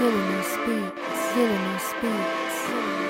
Villainous beats, villainous beats,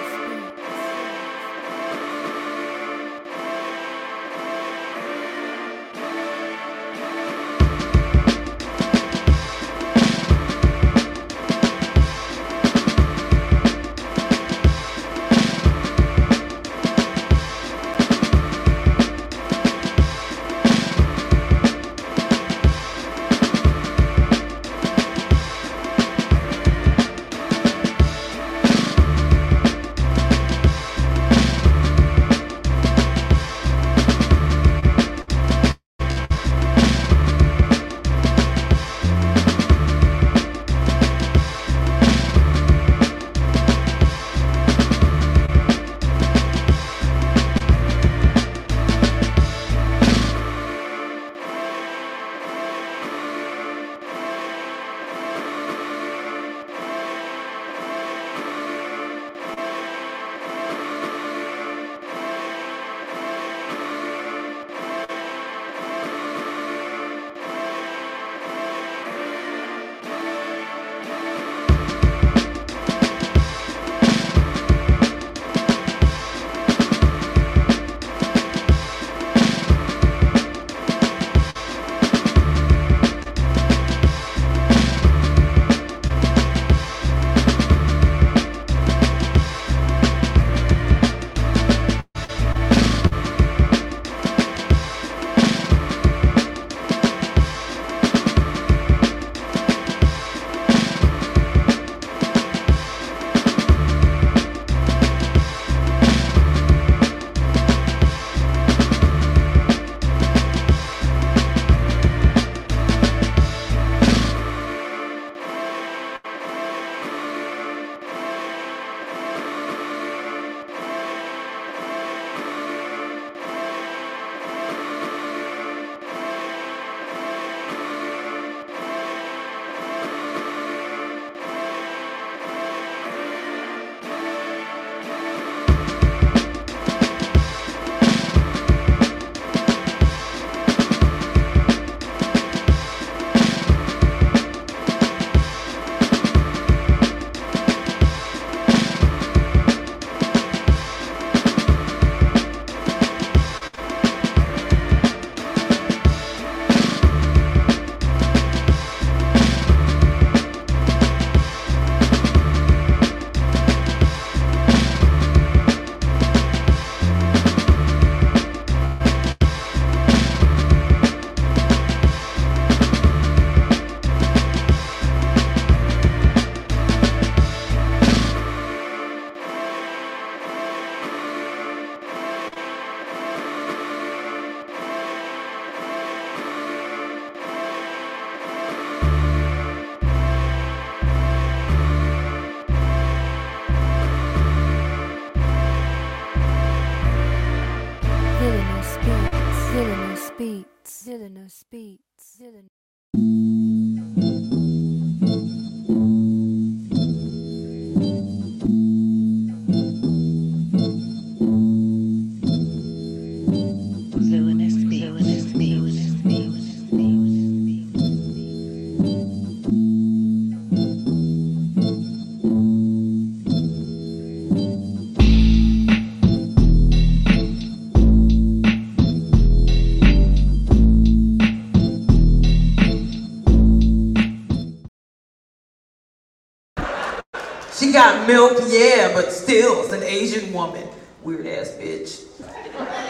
milk, yeah, but still, it's an Asian woman. Weird ass bitch.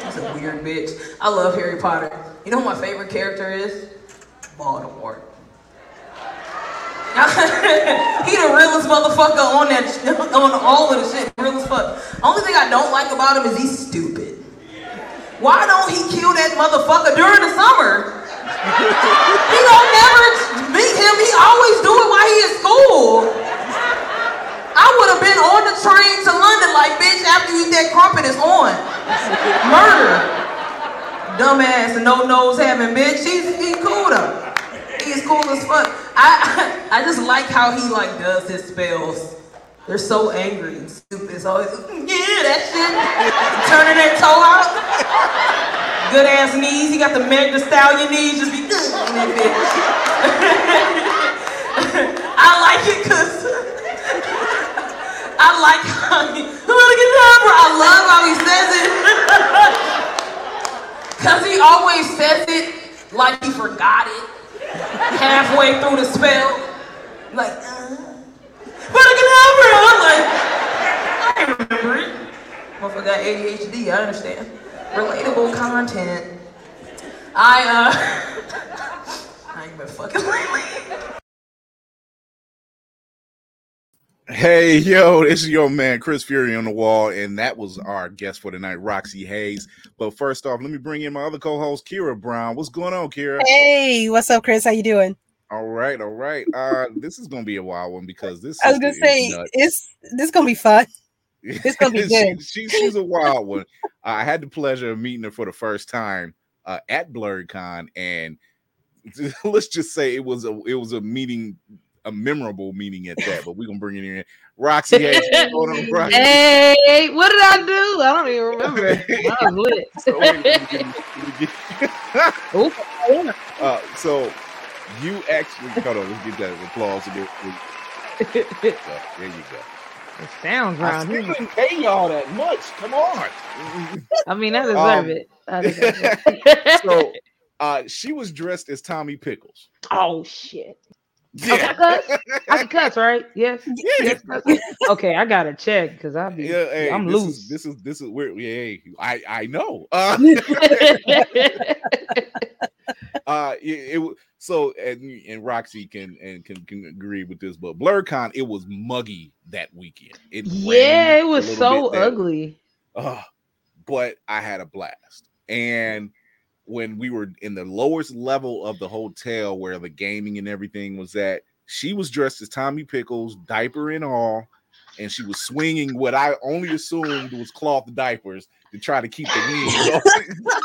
It's a weird bitch. I love Harry Potter. You know who my favorite character is? Voldemort. he the realest motherfucker on that on all of the shit. Real as fuck. Only thing I don't like about him is he's stupid. Why don't he kill that motherfucker during the summer? he don't never meet him. He always do it while he in school. I would have been on the train to London like, bitch, after you eat that crumpet, it's on. Murder. Dumbass and no nose having bitch. He's he cool though. He's cool as fuck. I I just like how he like does his spells. They're so angry and stupid. It's always yeah, that shit. Turning that toe out. Good ass knees. He got the Meg the Stallion knees. Just be in that bitch. I like it because like how he, I love how he says it. Cause he always says it like he forgot it halfway through the spell. Like, uh, I'm like, I remember it. Motherfucker got ADHD, I understand. Relatable content. I uh I ain't been fucking lately. Hey, yo, this is your man, Chris Fury on the wall, and that was our guest for tonight, Roxxy Haze. But first off, let me bring in my other co-host, Kira Brown. What's going on, Kira? Hey, what's up, Chris? How you doing? All right, all right. Uh, this is gonna be a wild one because this. I was gonna say nuts. it's this is gonna be fun. It's gonna be She- good. she- she's a wild one. I had the pleasure of meeting her for the first time uh, at BlerdCon, and let's just say it was a it was a meeting, a memorable meeting at that. But we're gonna bring it in. Roxxy, Haze, what's going on, Roxxy? Hey, what did I do? I don't even remember. I was lit. So, wait, let me get- get- uh, so you actually hold on, let's get that applause again. There you go. it sounds I around still didn't pay y'all that much. Come on. I mean, I deserve Um, it. I deserve it. so uh she was dressed as Tommy Pickles. oh shit. Okay, I cuss. I can cuss, right? Yes. Yeah. yes. Okay, I gotta check because I be. Yeah, hey, I'm this loose. Is, this is this is where yeah, I I know. Uh, uh it, it so and and Roxy can and can, can agree with this, but BlerdCon it was muggy that weekend. It yeah, it was so ugly. Uh, but I had a blast. And when we were in the lowest level of the hotel where the gaming and everything was at, she was dressed as Tommy Pickles, diaper and all, and she was swinging what I only assumed was cloth diapers to try to keep the wind.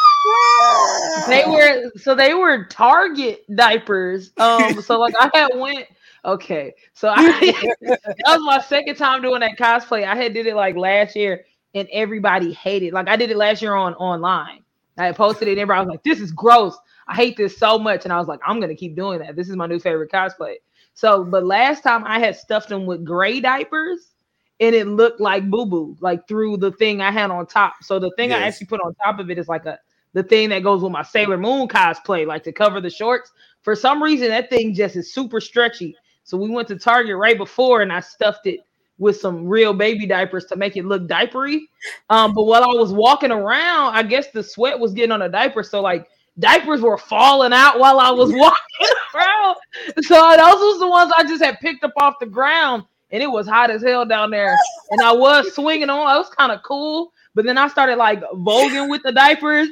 They were so they were Target diapers. Um, so like I had went. Okay, so I that was my second time doing that cosplay. I had did it like last year, and everybody hated. Like I did it last year on online. I had posted it, and everybody was like, "This is gross. I hate this so much." And I was like, "I'm gonna keep doing that. This is my new favorite cosplay." So, but last time I had stuffed them with gray diapers, and it looked like boo boo, like through the thing I had on top. So the thing I actually put on top of it is like a the thing that goes with my Sailor Moon cosplay, like to cover the shorts. For some reason, that thing just is super stretchy. So we went to Target right before, and I stuffed it with some real baby diapers to make it look diapery. Um, but while I was walking around, I guess the sweat was getting on the diaper, so like diapers were falling out while I was walking around. So those was the ones I just had picked up off the ground, and it was hot as hell down there. And I was swinging on. It was kind of cool. But then I started like voguing with the diapers.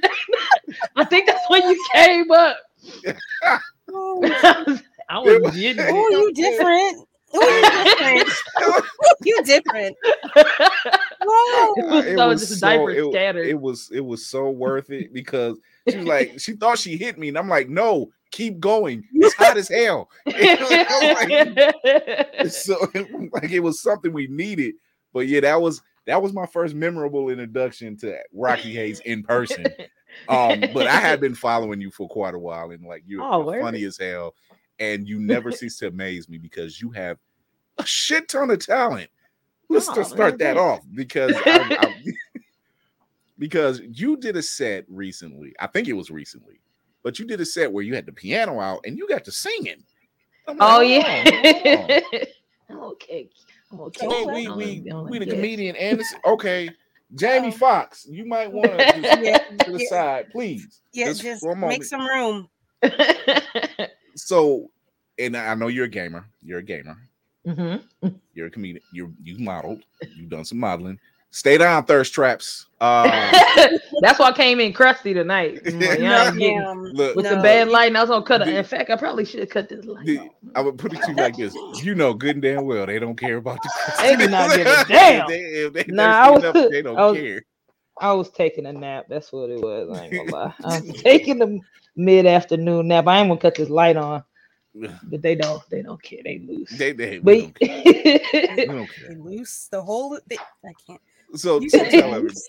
I think that's when you came up. Oh, I was getting it. oh, you different. Oh, you different. you different. Whoa. It was It so was so- it- it was it was so worth it because she was like she thought she hit me and I'm like no keep going. It's hot as hell. Like, so like it was something we needed. But yeah that was that was my first memorable introduction to Roxxy Haze in person. Um but I had been following you for quite a while and like you're Oh, funny as hell and you never cease to amaze me because you have a shit ton of talent let's Oh, just start man, that thanks. off because I, I, because you did a set recently. I think it was recently, but you did a set where you had the piano out and you got to singing. I'm like, oh yeah. I'm okay. I'm okay. Hey, I we we we the comedian and the, okay, Jamie Oh. Foxx, you might want to Yeah, to the yeah. side, please. Yeah, Just just for a moment. make some room. So, and I know you're a gamer. You're a gamer. Mhm. You're a comedian. You you modeled. You've done some modeling. Stay down, thirst traps. Uh, That's why I came in crusty tonight. I'm like, yeah, I'm getting- Um, look, with the bad light, and I was gonna cut it. In fact, I probably should have cut this light. the- off. I would put it to you like this: you know good and damn well they don't care about the. They do not give a damn. they, if they Nah, I thirsty was- enough, they don't I was- care. I was taking a nap. That's what it was. I ain't gonna lie. I was taking a mid afternoon nap. I ain't gonna cut this light on, but they don't. They don't care. They loose. They, they, but don't care. We don't They care. loose the whole. They, I can't. So, so tell everybody,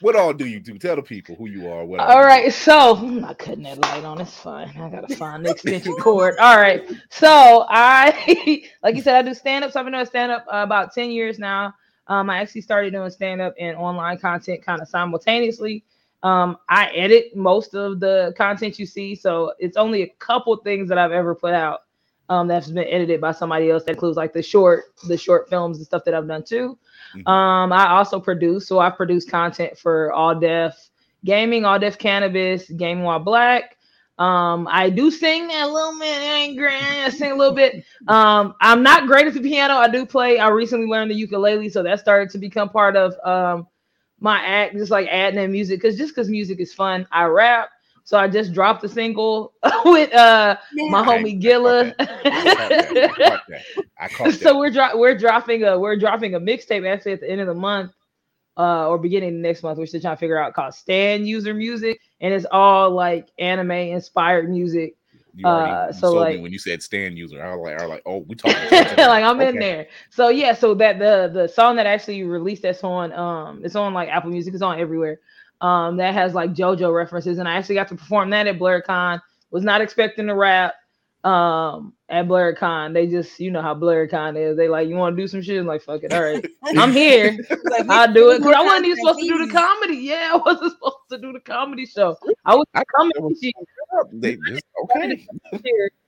what all do you do? Tell the people who you are. What All right, so I'm not cutting that light on. It's fine. I gotta find the extension cord. All right, so I, like you said, I do stand up. So I've been doing stand up uh, about ten years now. Um, I actually started doing stand up and online content kind of simultaneously. Um, I edit most of the content you see, so it's only a couple things that I've ever put out um, that's been edited by somebody else. That includes like the short, the short films and stuff that I've done too. Mhm. Um, I also produce, so I produce content for All Def Gaming, All Def Cannabis, Game While Black. Um, I do sing a little bit. I ain't great. I sing a little bit. Um, I'm not great at the piano. I do play. I recently learned the ukulele, so that started to become part of um my act, just like adding in music, because just because music is fun. I rap, so I just dropped a single with uh my Okay, homie Gilla. I caught that. I caught that. I caught that. so we're dro- we're dropping a we're dropping a mixtape actually at the end of the month uh or beginning next month we're still trying to figure out called stand user music and it's all like anime inspired music uh, so, like- when you said stand user. I was like, I was like, oh, we talking. like i'm in there so yeah so that the the song that actually released that's on um it's on like apple music it's on everywhere um that has like jojo references and i actually got to perform that at blerdcon was not expecting to rap um at blerdcon they just you know how blerdcon is they like you want to do some shit I'm like fuck it all right i'm here Like, I'll do it because I wasn't even supposed to do the comedy. Yeah, I wasn't supposed to do the comedy show. I was I- coming I was- this They just, okay.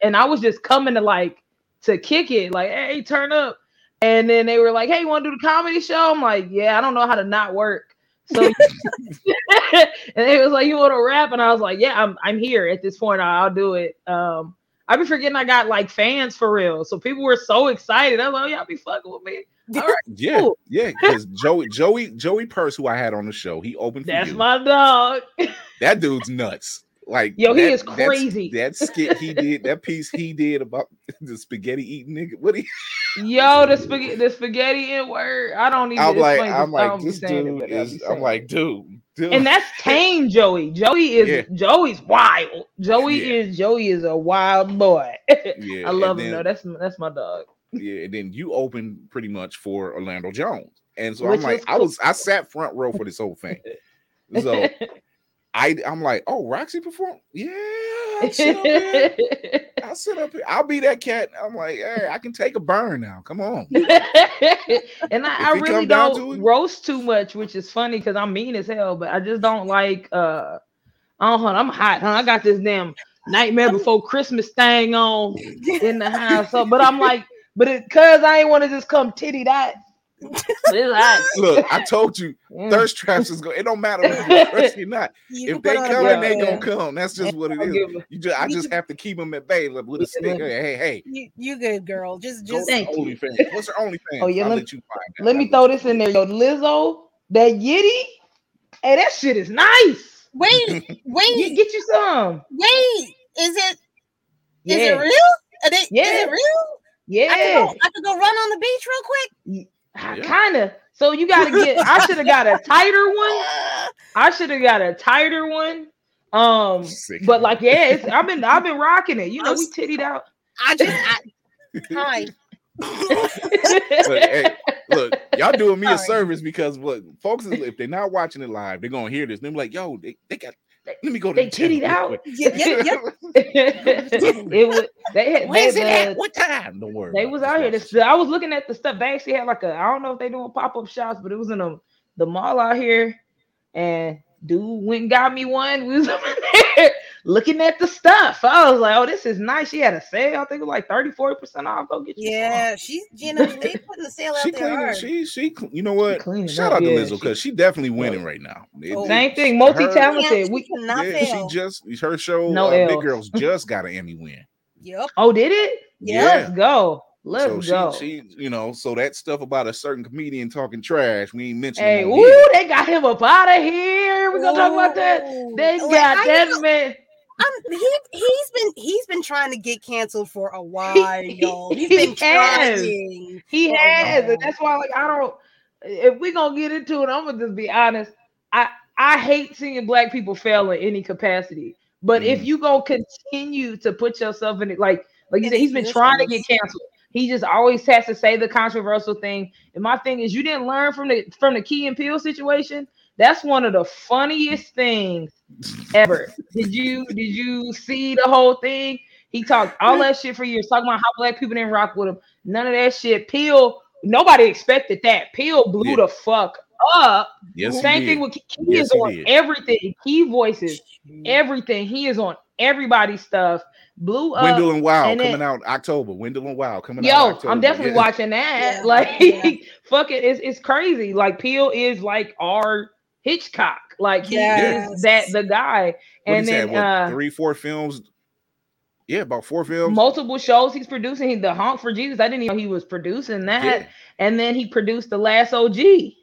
and I was just coming to like to kick it, like, hey, turn up. And then they were like, hey, you want to do the comedy show? I'm like, yeah, I don't know how to not work. So, and they was like, you want to rap? And I was like, yeah, I'm I'm here at this point. I'll do it. Um, I be forgetting I got like fans for real. So people were so excited. I was like, oh, y'all be fucking with me. All right, Yeah, Cool. yeah. Because Joey, Joey, Joey Purse, who I had on the show, he opened for that's you. my dog. that dude's nuts. Like, Yo, he that- is that's- crazy. That skit he did, that piece he did about the spaghetti eating nigga. What he? Yo, the spaghetti, the spaghetti in word. I don't even. I'm like, explain I'm like, this it, dude is. I'm like, dude, dude. and that's tame Joey. Joey is Yeah. Joey's wild. Joey Yeah. is Joey is a wild boy. yeah, I love and him though. That's that's my dog. Yeah, and then you opened pretty much for Orlando Jones. And so Which I'm like, was I was I sat front row for this whole thing. So I I'm like, oh, Roxxy performed? Yeah, I'll sit up here. I'll sit up here. I'll be that cat. I'm like, hey, I can take a burn now. Come on. and I, I really don't to roast too much, which is funny because I'm mean as hell, but I just don't like uh I don't know, I'm hot, huh? I got this damn nightmare before Christmas thing on in the house. So, but I'm like, but it cause I ain't want to just come titty that. But it's hot. Look, I told you, Mm. thirst traps is going. It don't matter if you're thirsty or not. You If they put on a come, Yeah, they dress. gonna come. That's just what it is. I'll is. give a- You just, I just have to keep them at bay like, with a stick. Hey, hey, hey. You, you good, girl. Just, Go just to Thank you. OnlyFans. What's her OnlyFans? Oh, yeah, I'll let- let you find out. Let me throw this in there. Yo, Lizzo, that Yitty. Hey, that shit is nice. wait, wait, get you some. wait. Is it? Is Yeah. it real? Are they, Is Yeah. it real? I could, Yeah. go, I could go run on the beach real quick. Yeah. Kind of. So you gotta get. I should have got a tighter one. I should have got a tighter one. Um, Sick. but like, yeah, it's, I've been I've been rocking it. You know, we tittied out. I just, I, hi. Look, hey, look, y'all doing me a Sorry. service because what folks if they're not watching it live, they're gonna hear this. They're like, yo, they, they got let me go to They the channel tittied out? Yeah, yeah, yeah. it was they had Where's they, it at? What time? Don't worry. They was it. out here. This, I was looking at the stuff. They actually had like a. I don't know if they doing pop up shops, but it was in a, the mall out here. And dude went and got me one. We was over there looking at the stuff. I was like, oh, this is nice. She had a sale. I think it was like 30, 40 percent off. Go get you. Yeah, she's, you know, they putting the sale out She there cleaning. hard. She she. You know what? cleaning Shout up, out to yeah, Lizzo because she definitely winning right now. It- Oh. Same thing. her- Multi Can't- talented. We. cannot Yeah, she just her show. No uh, Big Girls just got an Emmy win. Yep. Oh, did it? Yeah. Let's go. Let's so go. she, she, you know, so that stuff about a certain comedian talking trash, we ain't mentioning. hey, on woo! here. They got him up out of here. We're gonna talk about that. They got I that know- man. I'm, he he's been he's been trying to get canceled for a while. He's He been has. trying. He Oh, has, and that's why, like, I don't. If we're gonna get into it, I'm gonna just be honest. I I hate seeing black people fail in any capacity. But if Mhm. gonna continue to put yourself in it, like like you said, he's been trying to get canceled. He just always has to say the controversial thing. And my thing is, you didn't learn from the from the Key and Peele situation. That's one of the funniest things ever. did you did you see the whole thing? He talked all that shit for years, talking about how black people didn't rock with him. None of that shit. Peele nobody expected that. Peele blew Yeah. the fuck up. Yes, he Same did. thing with Key Key Yes, is he on did. everything. Key voices, everything. He is on everybody's stuff. Blew up. Wendell and Wild and coming then- out October. Wendell and Wild coming out. Yo, I'm definitely Yeah. watching that. Like, yeah. fuck it, it's, it's crazy. Like, Peele is like our Hitchcock. Like, he Yes. is that the guy. What and then said, what, uh, three, four films. Yeah, about four films. multiple shows he's producing. He, the Honk for Jesus. I didn't even know he was producing that. Yeah. And then he produced the last OG. The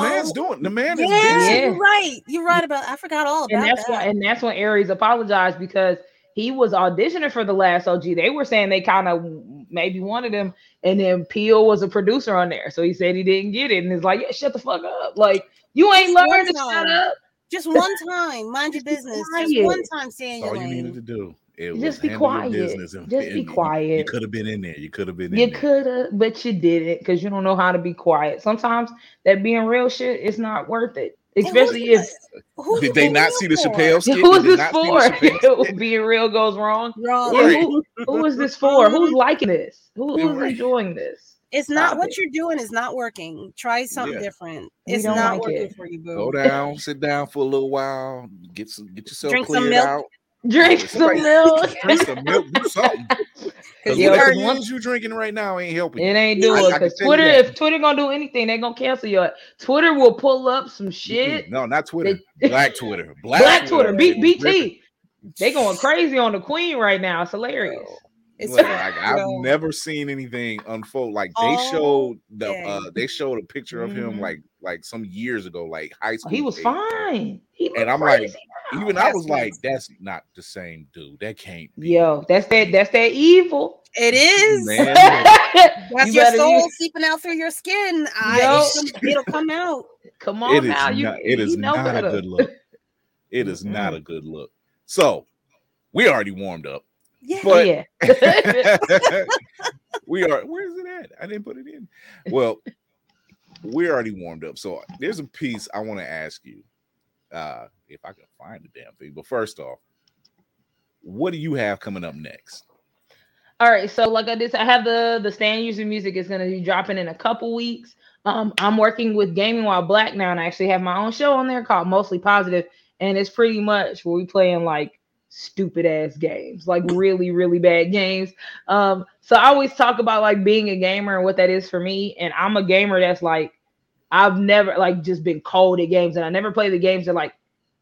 man's Oh, doing. The man Yeah, is busy. Yeah. you're right. You're right about. I forgot all about and that's that. why and that's when Aries apologized because he was auditioning for the last OG. They were saying they kind of maybe wanted him, and then Peele was a producer on there, so he said he didn't get it, and it's like, yeah, shut the fuck up, like you ain't One learned to shut up. Just one time, mind your business. Just one time, saying in all you needed to do. It Just was be quiet. business and- Just and be you- You, could have been in there. You could have been in You could have, but you didn't because you don't know how to be quiet. Sometimes that being real shit is not worth it, And who's especially if who Did they not see the for? Chappelle skit? who is Did they this for? the Chappelle skit? being real goes wrong. Wrong. Yeah, Right. who, who is this for? Who's liking this? Who, who's Right. enjoying this? It's not Stop what it. you're doing is not working. Try something Yeah. different. It's don't like working it. for you, boo. Go down, sit down for a little while, get some, get yourself Drink some milk. out. Drink some milk. Drink some milk, do something. Because Yeah, whatever because once- news you drinking right now ain't helping. It ain't doing I can because Twitter. If Twitter gonna do anything, they gonna cancel you. Twitter will pull up some shit. No, not Twitter. They- Black Twitter. Black, Black Twitter, B- BT. They going crazy on the Queen right now. It's hilarious. It's like I've bro. never seen anything unfold. Like they Oh, showed the dang. uh they showed a picture of him Mhm. like like some years ago, like high school. He was age. fine. He And I'm like, crazy now. Even I was like, that's not the same dude. That can't be. yo, that's that. That's that evil. It is. Man. That's You your soul use- seeping out through your skin. Yo. I, it'll, it'll come out. Come on It is now, you. not, it is you know not a good look. It is not a good look. So we already warmed up. Yeah. But- yeah. we are where is it at? I didn't put it in. Well, we're already warmed up. So there's a piece I want to ask you. Uh if I can find the damn thing. But first off, what do you have coming up next? All right, so like I did, I have the the stand user music is gonna be dropping in a couple weeks. Um, I'm working with Gaming While Black now, and I actually have my own show on there called Mostly Positive, and it's pretty much where we playing like stupid ass games, like really really bad games. Um, so I always talk about like being a gamer and what that is for me, and I'm a gamer that's like I've never like just been cold at games, and I never play the games that like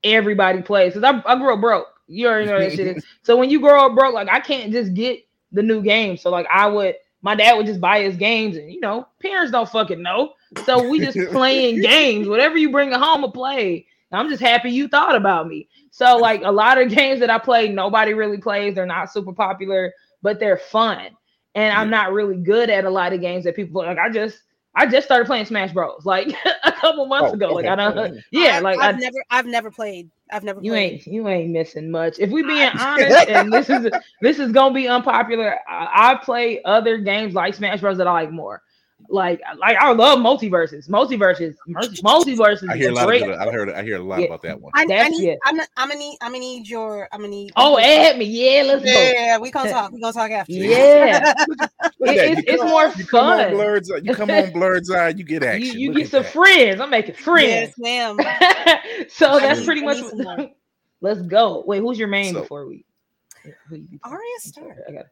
everybody plays because I, I grew up broke. You already know that shit. is. So when you grow up broke, like I can't just get the new game. So like I would, my dad would just buy his games, and you know, parents don't fucking know. So we just playing games. Whatever you bring home, to play. I'm just happy you thought about me. So like a lot of games that I play, nobody really plays. They're not super popular, but they're fun. And I'm not really good at a lot of games that people like. I just I just started playing Smash Bros. like a couple months Oh, ago. Like. I don't. Yeah, I, like I've I, never, I've never played. I've never. you played. ain't you ain't missing much. If we being honest, and this is this is gonna be unpopular. I, I play other games like Smash Bros that I like more. Like like I love MultiVersus. MultiVersus. MultiVersus. I hear a lot great. of I heard I hear a lot Yeah. about that one. I, I need. it. I'm. I'm gonna need. I'm gonna need your. I'm gonna need. Oh, add me. Yeah, let's go. yeah. We gonna talk. We gonna talk after. Yeah. It- it's, it's come- more on fun. blurred's eye. You come on blurred's eye. You get action. you Look get some that. friends. I'm making friends. Yes, ma'am. so I that's need- pretty much. need some more. let's go. Wait, who's your main So- before we? who you be- Arya Stark. I got.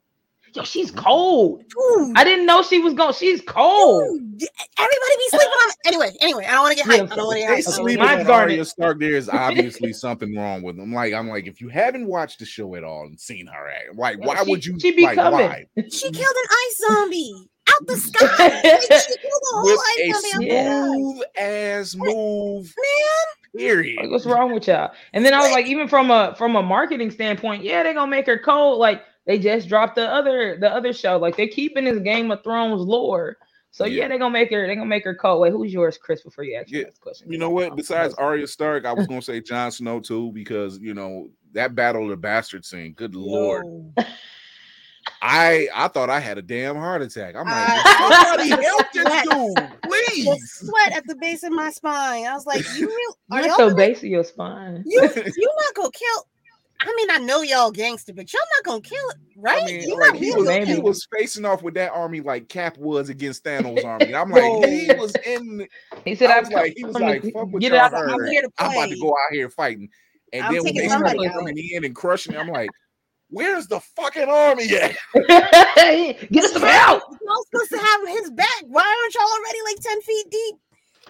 Yo, she's cold. Dude, I didn't know she was going. She's cold. dude, everybody be sleeping on. Anyway, anyway, I don't want to get hyped. Yeah, I don't want to They get hyped. sleeping Mine's on Garnet. Arya Stark. There is obviously something wrong with them. Like I'm like, if you haven't watched the show at all and seen her act, like, Yeah, why she- would you? she be like, coming. why? She killed an ice zombie out the sky. Like, she killed a whole With a zombie out smooth ass move. Man, Period. Like, what's wrong with y'all? And then I was like, even from a from a marketing standpoint, yeah, they're gonna make her cold. Like they just dropped the other the other show. Like they're keeping this Game of Thrones lore. So yeah, Yeah. they're gonna make her they're gonna make her cold. Wait, who's yours, Chris? Before you ask Yeah, your next question, You know what? Besides Arya Stark, I was gonna say Jon Snow too, because you know that battle of the bastard scene. Good lord, I I thought I had a damn heart attack. I'm like, I- somebody help this Sweat. dude, The please. sweat at the base of my spine. I was like, you real? Are not y'all the base of your spine. you you not gonna kill? I mean, I know y'all gangster, but y'all not gonna kill it, right? I mean, You're like not he real was, he was facing off with that army like Cap was against Thanos' army. And I'm like, he was in. He said, I "I was like, he was come to like, fuck what y'all out heard. I'm here to I'm about to go out here fighting. And I'm then when they started out. coming in and crushing, it, I'm like, where's the fucking army at? get us some help." Y'all supposed to have his back. Why aren't y'all already like 10 feet deep?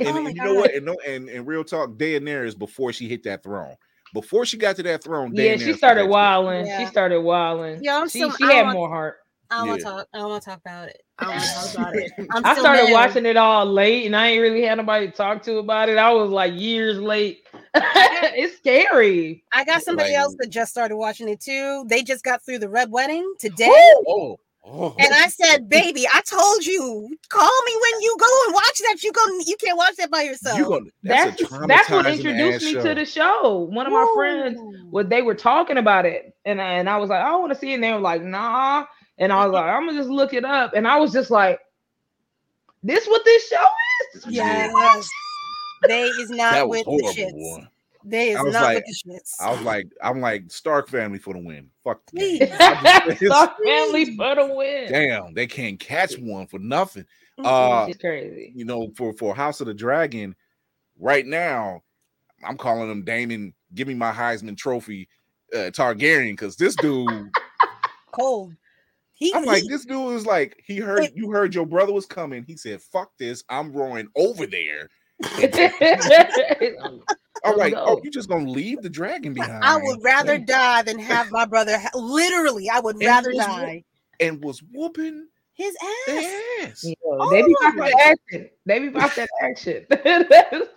And, Oh and my you know God. what? And no, and, and real talk, Daenerys before she hit that throne. Before she got to that throne, Yeah, she started that wilding. She Yeah. started wilding. Yeah, I'm she, still- she had want- more heart. I don't want Yeah. to talk. I don't want to talk about it. I don't want to talk about it. I'm I started mad. watching it all late, and I ain't really had nobody to talk to about it. I was like years late. it's scary. I got somebody Like- else that just started watching it too. They just got through the red wedding today. Oh, oh. And I said, baby, I told you, call me when you go and watch that. You go, you can't watch that by yourself. you gonna, that's, That's that's, what introduced me show. to the show. One of my friends, Woo. what they were talking about it, and I, and I was like, I want to see it. And they were like, Nah. And I was like, I'm gonna just look it up. And I was just like, This what this show is? Yes. They is not That with the horrible. shits. boy. They is I was not like- with the shits. I was like, I'm like Stark family for the win. Fuck the Please. game. I just- Stark family for the win. Damn, they can't catch one for nothing. Uh, it's crazy. you know, for for House of the Dragon, right now, I'm calling him Daemon. Give me my Heisman Trophy, uh, Targaryen, because this dude, Cold. He, I'm like, he- this dude is like, he heard Wait. you heard your brother was coming. He said, "Fuck this, I'm roaring over there." I'm Let's like, oh, oh you just gonna leave the dragon behind? I would rather die than have my brother. ha- Literally, I would And rather die. and was whooping His ass. their ass. Yo, they be Oh about that action. They be about that action.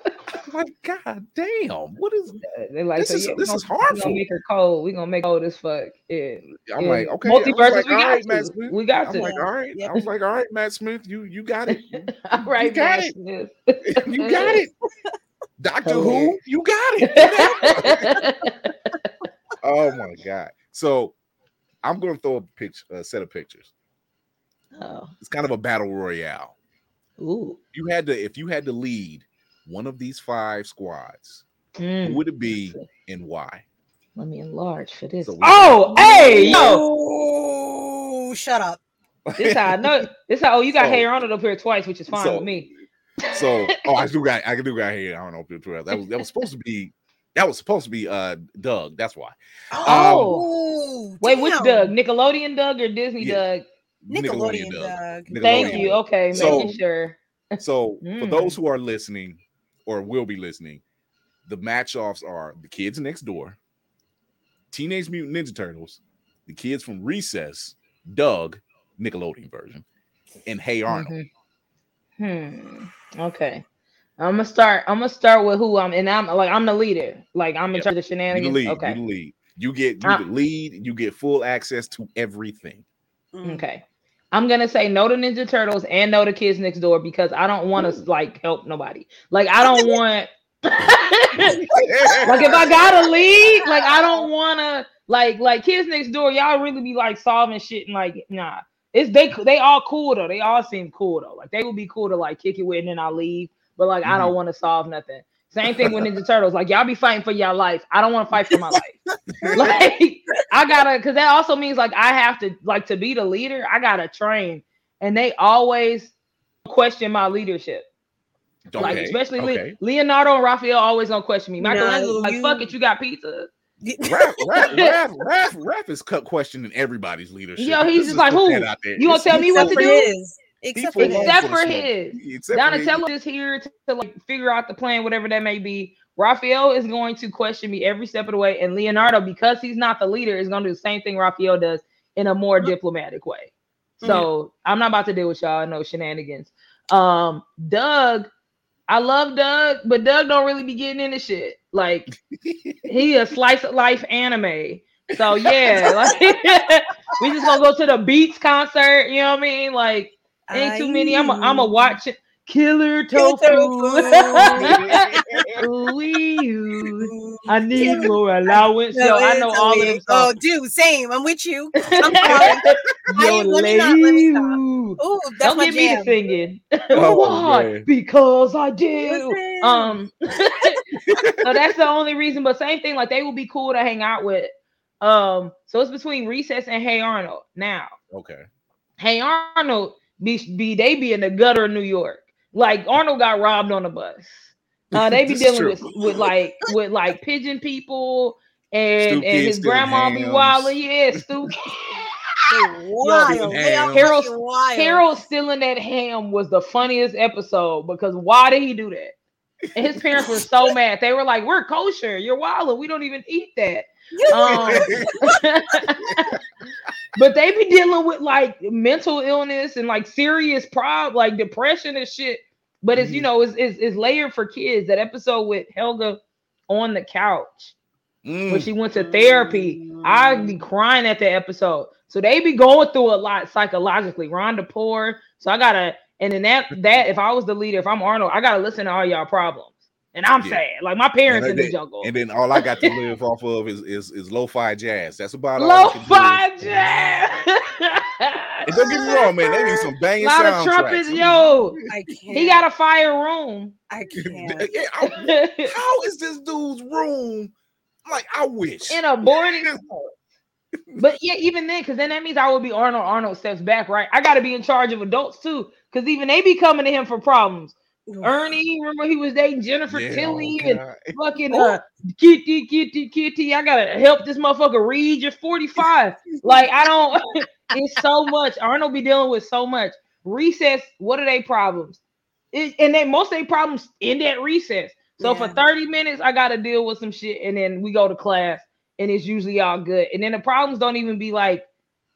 Oh I'm God damn, what is? They're like, This so is- yeah, we this gonna, is we harmful. gonna make her cold. We're gonna make her cold as fuck. Yeah. I'm Yeah. like, okay, I was multiverses. like, we all got right, to. Matt Smith. We got I'm to. like, all right. Yep. I was like, all right, Matt Smith, you you got it. All right, you got Matt it. Smith. you got it. Doctor Who, Hilarious. you got it. oh my god. So I'm gonna throw a picture, a set of pictures. Oh, It's kind of a battle royale. ooh. You had to, if you had to lead one of these five squads, who Mm. would it be and why? Let me enlarge for this. So oh, hey, yo. Oh, shut up. This how I know. This how oh, you got So- hair on it up here twice, which is fine so- with me. So, oh, I do got, I do got here. I don't know if it's twelve. That was that was supposed to be, that was supposed to be uh Doug. That's why. Oh, Wait, which. Doug? Nickelodeon Doug or Disney Yeah. Doug? Nickelodeon, Doug. Doug. Nickelodeon Thank you. Okay, So- making sure. So for Mm. those who are listening or will be listening, the match offs are the kids next door, Teenage Mutant Ninja Turtles, the kids from Recess, Doug, Nickelodeon version, and Hey Arnold. Mhm. Hmm. Okay. I'm gonna start. I'm gonna start with who I'm, and I'm like I'm the leader. Like I'm in Yep. charge of You the shenanigans. lead. okay. You the lead. You get you Uh, the lead. You get full access to everything. Mm. Okay. I'm gonna say no to Ninja Turtles and no to Kids Next Door because I don't want to mm. like help nobody. Like I don't want. like if I gotta lead, like I don't wanna like like Kids Next Door. Y'all really be like solving shit and like nah. It's they they all cool though. They all seem cool though. Like they would be cool to like kick it with and then I'll leave. But like I mm-hmm. don't want to solve nothing. Same thing with Ninja Turtles. Like y'all be fighting for your life. I don't want to fight for my life. like I gotta because that also means like I have to like to be the leader, I gotta train. And they always question my leadership. Like Okay, especially Le- Leonardo and Raphael always gonna question me. Michelangelo No, like you- fuck it, you got pizza. Raph, Raph, Raph, Raph, Raph is cut questioning everybody's leadership. Yo, he's Let's just like, put who? that. You gonna tell me what to Except for do? his. Except for for his. Except for for his. smoke. Except for his- Donatello is here to, to, like figure out the plan, whatever that may be. Raphael is going to question me every step of the way, and Leonardo, because he's not the leader, is going to do the same thing Raphael does in a more diplomatic way. So I'm not about to deal with y'all no shenanigans. Um, Doug, I love Doug, but Doug don't really be getting into shit. Like he a slice of life anime. So yeah, like we just gonna go to the Beets concert. You know what I mean? Like ain't too many. I'm a, I'm a watch it. Killer Killer tofu. tofu. Ooh, I need more allowance. Yo, I know all of them Oh, songs. dude, same. I'm with you. I'm. Yo, I- let me not- let me stop. Ooh, that's Don't my get me to jam. singing. Oh, Why? Because I do. Um, so that's the only reason. But same thing, like they will be cool to hang out with. Um, so it's between Recess and Hey Arnold. Now, Okay. Hey Arnold be, be they be in the gutter of New York. Like Arnold got robbed on the bus. Uh, they be dealing with with like with like pigeon people and Stoop and his stealing grandma be hams. wilding. Yeah, Stu wild. Harold- Harold stealing that ham was the funniest episode because why did he do that? And his parents were so mad. They were like, "We're kosher. You're wild. We don't even eat that." Um, but they be dealing with like mental illness and like serious prob like depression and shit. But it's you Mhm. know it's, it's it's layered for kids. That episode with Helga on the couch Mm. when she went to therapy, I'd be crying at that episode. So they be going through a lot psychologically. Rhonda Poor. So I gotta and then that that if I was the leader, if I'm Arnold, I gotta listen to all y'all problems. And I'm Yeah. sad. Like my parents And in the they- jungle. And then all I got to live off of is is, is lo-fi jazz. That's about all. I can do. Lo-fi jazz. And don't get me wrong, man. They need some banging A lot of trumpets, yo. I can't. He got a fire room. I can't. Yeah, I- how is this dude's room? Like I wish. in a boarding. But yeah, even then, because then that means I would be Arnold. Arnold steps back, right? I got to be in charge of adults too, because even they be coming to him for problems. Ernie, remember he was dating Jennifer Yeah, Tilly oh, and fucking uh, Kitty, Kitty, Kitty. I gotta help this motherfucker read. You're 45. like I don't. it's so much. Arnold be dealing with so much. Recess. What are they problems? It, and then most of their problems end at recess. So for 30 minutes, I gotta deal with some shit, and then we go to class, and it's usually all good. And then the problems don't even be like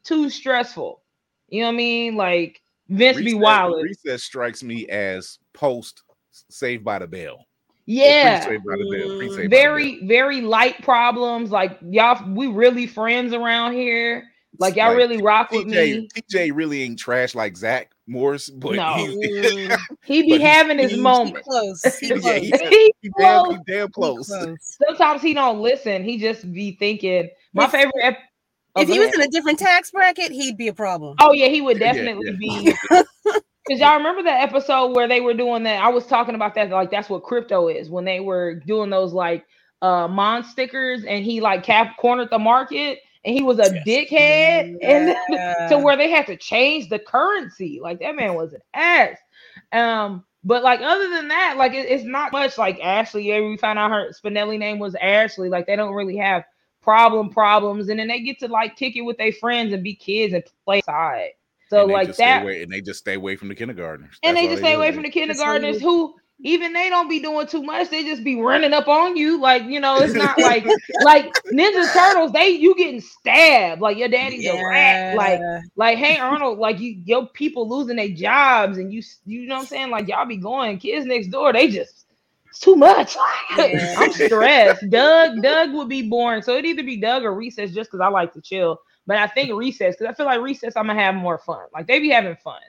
too stressful. You know what I mean? Like Vince be Recess- wild. Recess strikes me as post Saved by the Bell. Yeah. by the Bell. pre-Saved by the very very light problems like y'all we really friends around here like y'all Like, really rock Bell. with TJ, me TJ really ain't trash like Zach Morris, but No. he's, Mm, he be But he- having his he- he moments close. He Yeah, close. he- He he damn, he close. damn close. close. sometimes he don't listen he just be thinking my If- favorite ep- oh, If go he was in a different tax bracket, he'd be a problem. oh yeah he would Yeah, definitely yeah. be because y'all remember that episode where they were doing that i was talking about that like that's what crypto is when they were doing those like uh mon stickers and he like cap cornered the market and he was a dickhead and Yeah. to where they had to change the currency. Like that man was an ass. Um, but like other than that, like it- it's not much like Ashley. Yeah, we found out her Spinelli name was Ashley. Like they don't really have problem problems, and then they get to like kick it with their friends and be kids and play side. So And like that, away, and they just stay away from the kindergartners. and That's they all just stay do. away from the kindergartners who even they don't be doing too much. They just be running up on you. Like, you know, it's not like like Ninja Turtles, they you getting stabbed. Like your daddy's a rat. Like, like, hey Arnold, like you your people losing their jobs and you you know what I'm saying? Like y'all be going, kids next door, they just it's too much. Yeah. I'm stressed. Doug, Doug would be boring. So it'd either be Doug or recess just because I like to chill. But I think recess, because I feel like recess, I'm gonna have more fun. Like they be having fun.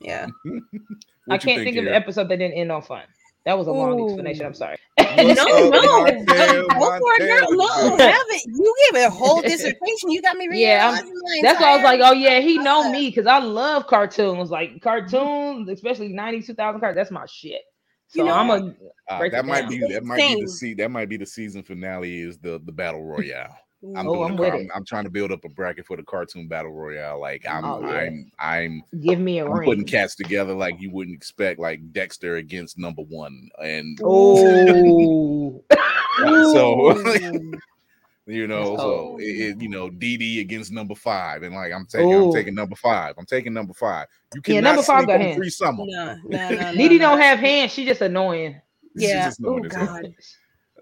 yeah. I can't think, of an episode that didn't end on fun. That was a long explanation. I'm sorry. What's no, no, Montel, go for it. No, no, have it. You gave a whole dissertation. You got me reading. Yeah, all I'm- my That's why I was like, oh yeah, he know me because I love cartoons. Like cartoons, especially 90s, 2000 cartoons. That's my shit. So You know, I'm a Uh, that might down. be that might be the se- that might be the season finale is the the battle royale. I'm, Oh, doing I'm the with car- it. I'm, trying to build up a bracket for the cartoon battle royale. Like I'm Oh, yeah. I'm I'm give me a I'm ring. putting cats together like you wouldn't expect, like Dexter against number one, and Oh, so you know, That's so oh, it, it- you know, Dee Dee against number five, and like I'm taking, Ooh. I'm taking number five. I'm taking number five. You Yeah, cannot number five sleep got on hands. free summer. no, no, no, no. No. don't have hands. She just annoying. She's Yeah. just knowing Oh. God.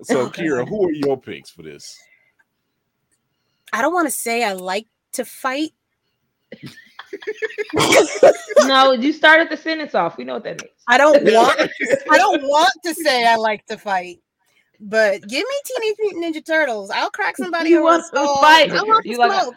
So, Oh, Kira, who are your picks for this? I don't want to say I like to fight. no, you started the sentence off. We know what that means. I don't want. I don't want to say I like to fight. But give me Teenage Mutant Ninja Turtles. I'll crack somebody You over want to fight. I want the You like- smoke.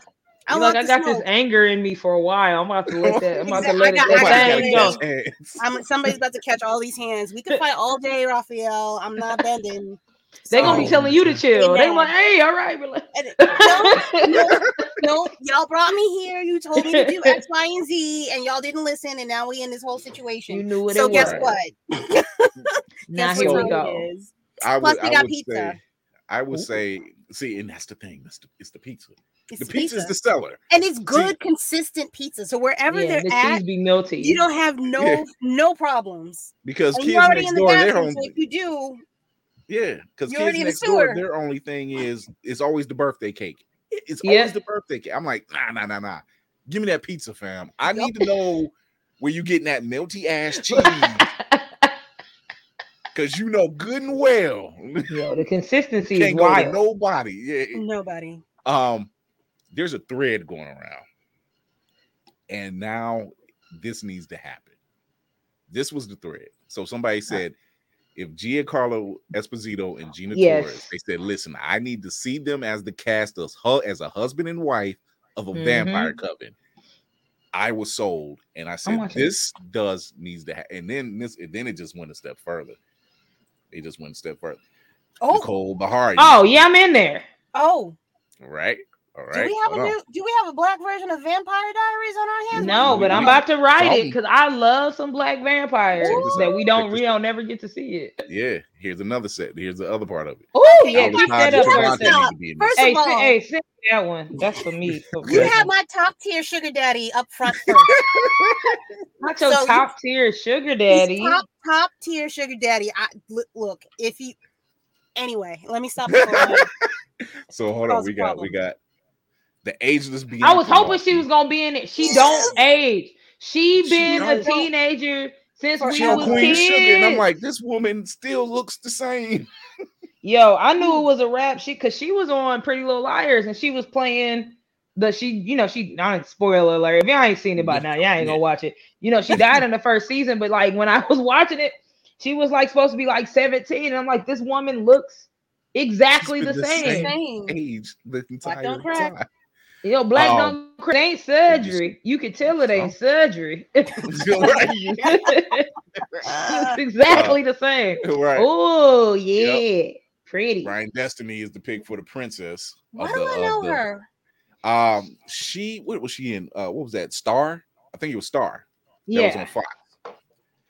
I like I got smoke. this anger in me for a while. I'm about to let that. I'm about to let got- it, that thing go. I'm somebody's about to catch all these hands. We can fight all day, Raphael. I'm not bending. They gonna be telling you to chill. They Amen. like, hey, all right, relax. And- no, no, no, y'all brought me here. You told me to do X, Y, and Z, and y'all didn't listen, and now we in this whole situation. You knew what so it guess was. what? Now Guess here what we go. it is? I Plus we I got would pizza. say, I would Ooh. say See, and that's the thing. That's the it's the pizza. It's the pizza is the seller. and it's good, consistent pizza. So wherever yeah, they're the at, cheese be melty. you don't have no Yeah. no problems. Because And kids you're already next in the door, their bathroom. only So if you do, yeah, because kids already in next door, their only thing is it's always the birthday cake. It's Yeah. always the birthday cake. I'm like, nah, nah, nah, nah. Give me that pizza, fam. I need to know where you getting that melty ass cheese. Cause you know good and well Yo, the consistency is can't go to nobody. Yeah, nobody. um there's a thread going around and now this needs to happen this was the thread so somebody said if giancarlo esposito and gina Yes. torres they said listen i need to see them as the cast as, hu- as a husband and wife of a Mhm. vampire coven i was sold and i said watching it. this does needs to happen and then this and then it just went a step further It just went a step further Oh, nicole beharie Oh yeah, I'm in there. oh. All right Do we have a hold on. new? Do we have a black version of Vampire Diaries on our hands? No, but I'm about to write it because I love some black vampires that we don't Check we don't never get to see it. Yeah, here's another set. Here's the other part of it. Oh yeah, keep that up to- for a have to- second. need to be in there. First Hey, of all, hey, send that one. That's for me. For you Okay. have my top tier sugar daddy up front not your so top tier sugar daddy. top top tier sugar daddy. I look, look if you. Anyway, let me stop. So hold on, we got we got the ageless Bianca. I was hoping she was gonna be in it. She don't age. She She been a teenager since For we She sure. was Queen kids. Sugar, and I'm like, this woman still looks the same. Yo, I knew it was a rap. She because she was on Pretty Little Liars and she was playing the she, you know, she not spoiler alert. If y'all ain't seen it by now, y'all ain't gonna watch it. You know, she died in the first season, but like when I was watching it, she was like supposed to be like 17. And I'm like, this woman looks exactly the the same. Same. Age the entire time. Yo, black Um, don't cr- it ain't surgery. You can tell it ain't surgery. it's exactly the same. right. Oh yeah, pretty. Ryan Destiny is the pick for the princess. Why of do the, I of know the- her? Um, she what was she in? Uh, what was that? Star? I think it was Star. That was on Fox.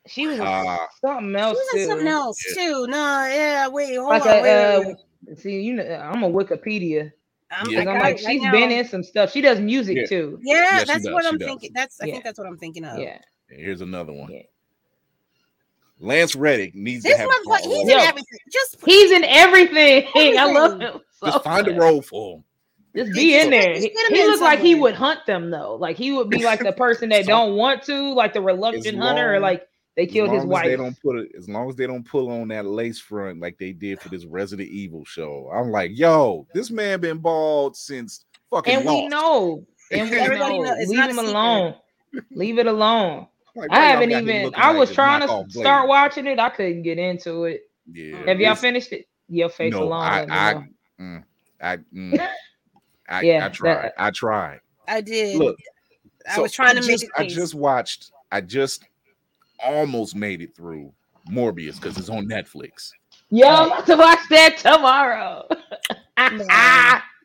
she was Uh, something else. She was too. something else Yeah. too. No, yeah, wait, hold Like on. a, wait, uh, wait. see, you know, I'm a Wikipedia. I'm, Yeah. I Cause I'm like, it right she's now. been in some stuff. She does music Yeah. too. Yeah, Yeah, that's what I'm does. thinking. That's I Yeah. think that's what I'm thinking of. Yeah. here's another one. Yeah. Lance Reddick needs This to have a motherfucker, he's in everything. Just He's in everything. I love him. so just find a role for him. Just be in there. He, he looks like he would hunt them though. Like he would be like the person that don't want to, like the reluctant hunter, or like they As killed his long as They don't put it as long as they don't pull on that lace front like they did for this Resident Evil show. I'm like, yo, this man been bald since fucking. And we know. And we Everybody know. know- Leave him alone. Leave it alone. Like, I haven't even. I was the trying to knockoff Blade? start watching it. I couldn't get into it. Yeah, Have y'all finished it? Your face No, alone. I, let I, know. mm, I, mm, I, Yeah, I tried. that- I tried. I did. Look, I so was trying to just, make it. I just watched. I just almost made it through Morbius because it's on Netflix. Yo, I'm about to watch that tomorrow.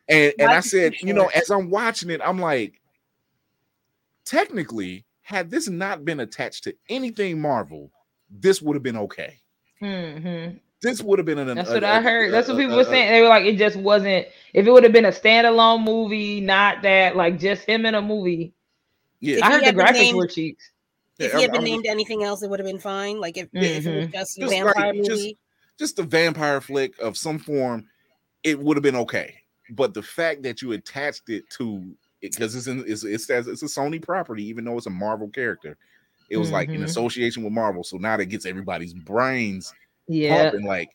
And and I said, you know, as I'm watching it, I'm like, technically, had this not been attached to anything Marvel, this would have been okay. Mhm. This would have been an. That's a- what a- I heard. That's what people a- were a- saying. They were like, it just wasn't. If it would have been a standalone movie, not that, like just him in a movie. Yeah, If I he heard the graphics named- were cheap. If yeah, he had been I'm- named anything else, it would have been fine. Like if, if it was Mhm. just a Just vampire just- movie. just a vampire flick of some form, it would have been okay. But the fact that you attached it to it because it's in it's it's, it's it's a Sony property, even though it's a Marvel character, it was like in Mhm. association with Marvel. So now that gets everybody's brains Yeah. pumping. Like,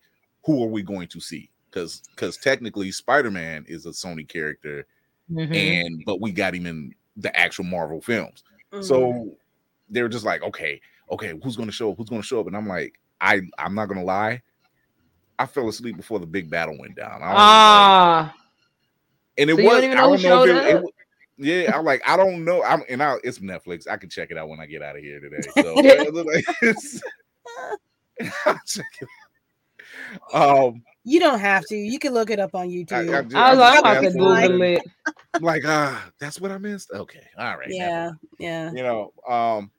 who are we going to see? Because because technically Spider Man is a Sony character, Mhm. and but we got him in the actual Marvel films. So they were just like, okay, okay, who's gonna show up? Who's gonna show up? And I'm like, I I'm not gonna lie. I fell asleep before the big battle went down. Ah, and it so was don't I know who don't know it, it yeah, I'm like, I don't know. I'm and I it's Netflix. I can check it out when I get out of here today. So it's- I'll check it out. Um you don't have to. You can look it up on YouTube. I, just, I was like, I'm about to Google it. I'm like, ah, that's what I missed. Okay, all right. yeah, yeah. you know um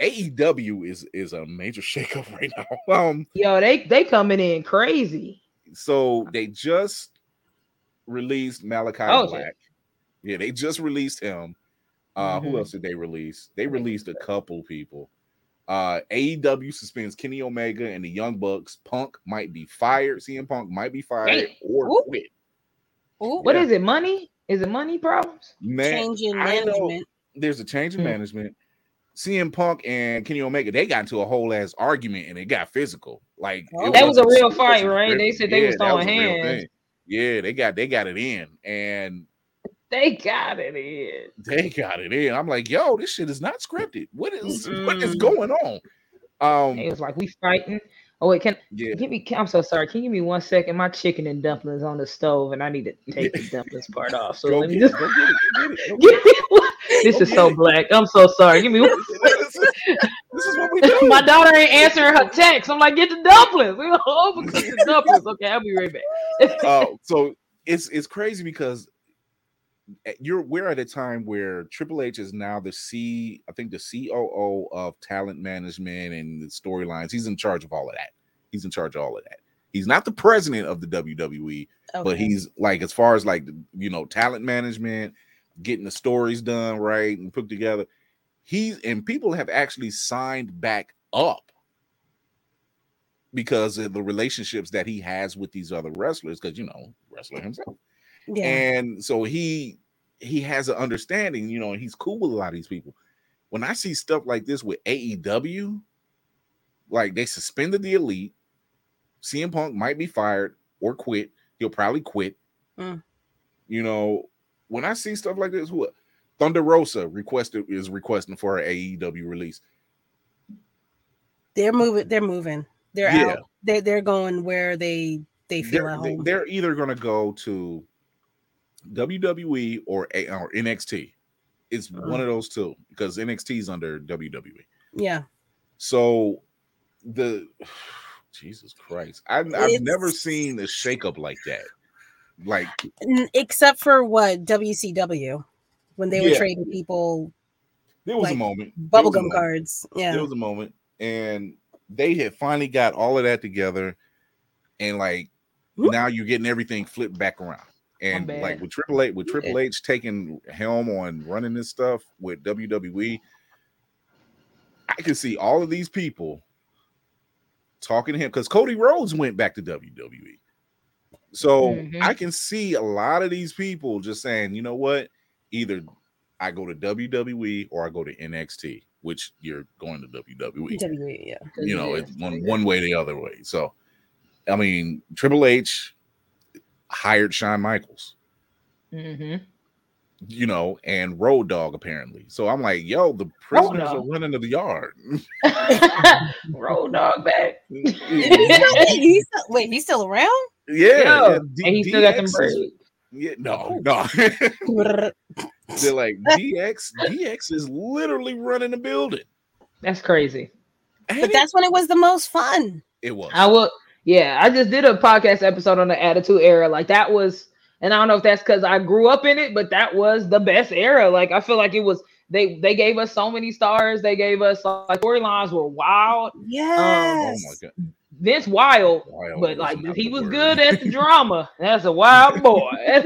AEW is is a major shakeup right now. Um Yo, they they coming in crazy. so they just released Malakai Oh. Black. Yeah, they just released him. Uh, Mhm. who else did they release? They released a couple people. Uh, AEW suspends Kenny Omega and the Young Bucks. Punk might be fired. CM Punk might be fired Hey. or Ooh. quit. Ooh, What Yeah. is it? Money? Is it money problems? Man, change in management. there's a change in Hmm. management. CM Punk and Kenny Omega, they got into a whole ass argument and it got physical. Like Oh. That was a wasn't- real fight, right? They said they was throwing hands. Yeah, they got they got it in, and They got it in. they got it in. I'm like, yo, this shit is not scripted. What is what is going on? Um, It was like we fighting. Oh wait, can yeah, give me? I'm so sorry. Can you give me one second? My chicken and dumplings on the stove, and I need to take the dumplings part off. So go let me it, just. get it, get it, go get Give me one- This is so black. I'm so sorry. Give me one. this, is, this is what we do. My daughter ain't answering her text. I'm like, get the dumplings. We're gonna overcook the dumplings. Okay, I'll be right back. uh, so it's it's crazy because Eh, you're we're at a time where Triple H is now the C, I think the COO of talent management and the storylines. He's in charge of all of that. He's in charge of all of that. He's not the president of the WWE, but he's like as far as like you know talent management, getting the stories done right and put together. He's and people have actually signed back up because of the relationships that he has with these other wrestlers. Because you know, wrestler himself, yeah. and so he he has an understanding. You know, and he's cool with a lot of these people. When I see stuff like this with AEW, like they suspended the elite, CM Punk might be fired or quit. He'll probably quit. Mm. You know, when I see stuff like this, what Thunder Rosa requested is requesting for her AEW release. they're moving. They're moving. They're Yeah. out. They're they're going where they they feel They're, at home. they're either going to go to WWE or, A, or NXT. It's Uh-huh. one of those two because NXT is under WWE. yeah. So the Jesus Christ, I, I've never seen a shakeup like that. Like Except for what WCW when they were trading people there was a moment, there was a bubblegum moment. cards. there was a moment and they had finally got all of that together and like Whoop. now you're getting everything flipped back around and like with triple h with triple h taking helm on running this stuff with wwe i can see all of these people talking to him because cody rhodes went back to wwe so Mhm. i can see a lot of these people just saying you know what either i go to wwe or i go to nxt which you're going to wwe WWE, yeah. you know, it's one one way the other way. So, I mean, Triple H hired Shawn Michaels, Mhm. you know, and Road Dog apparently. So I'm like, yo, the prisoners are running to the yard. Road dog back. He's still- he's still- wait, he's still around? yeah, Yo, yeah, D- and he still got them is- braids. Yeah, no, no. They're like DX. DX is literally running the building. That's crazy. And But it, that's when it was the most fun. it was. I will. Yeah, I just did a podcast episode on the Attitude Era. Like that was, and I don't know if that's because I grew up in it, but that was the best era. Like I feel like it was. They they gave us so many stars. They gave us like storylines were wild. Yeah. Um, oh my god. Vince Wild, Wild but like he was word. good at the drama. That's a wild boy.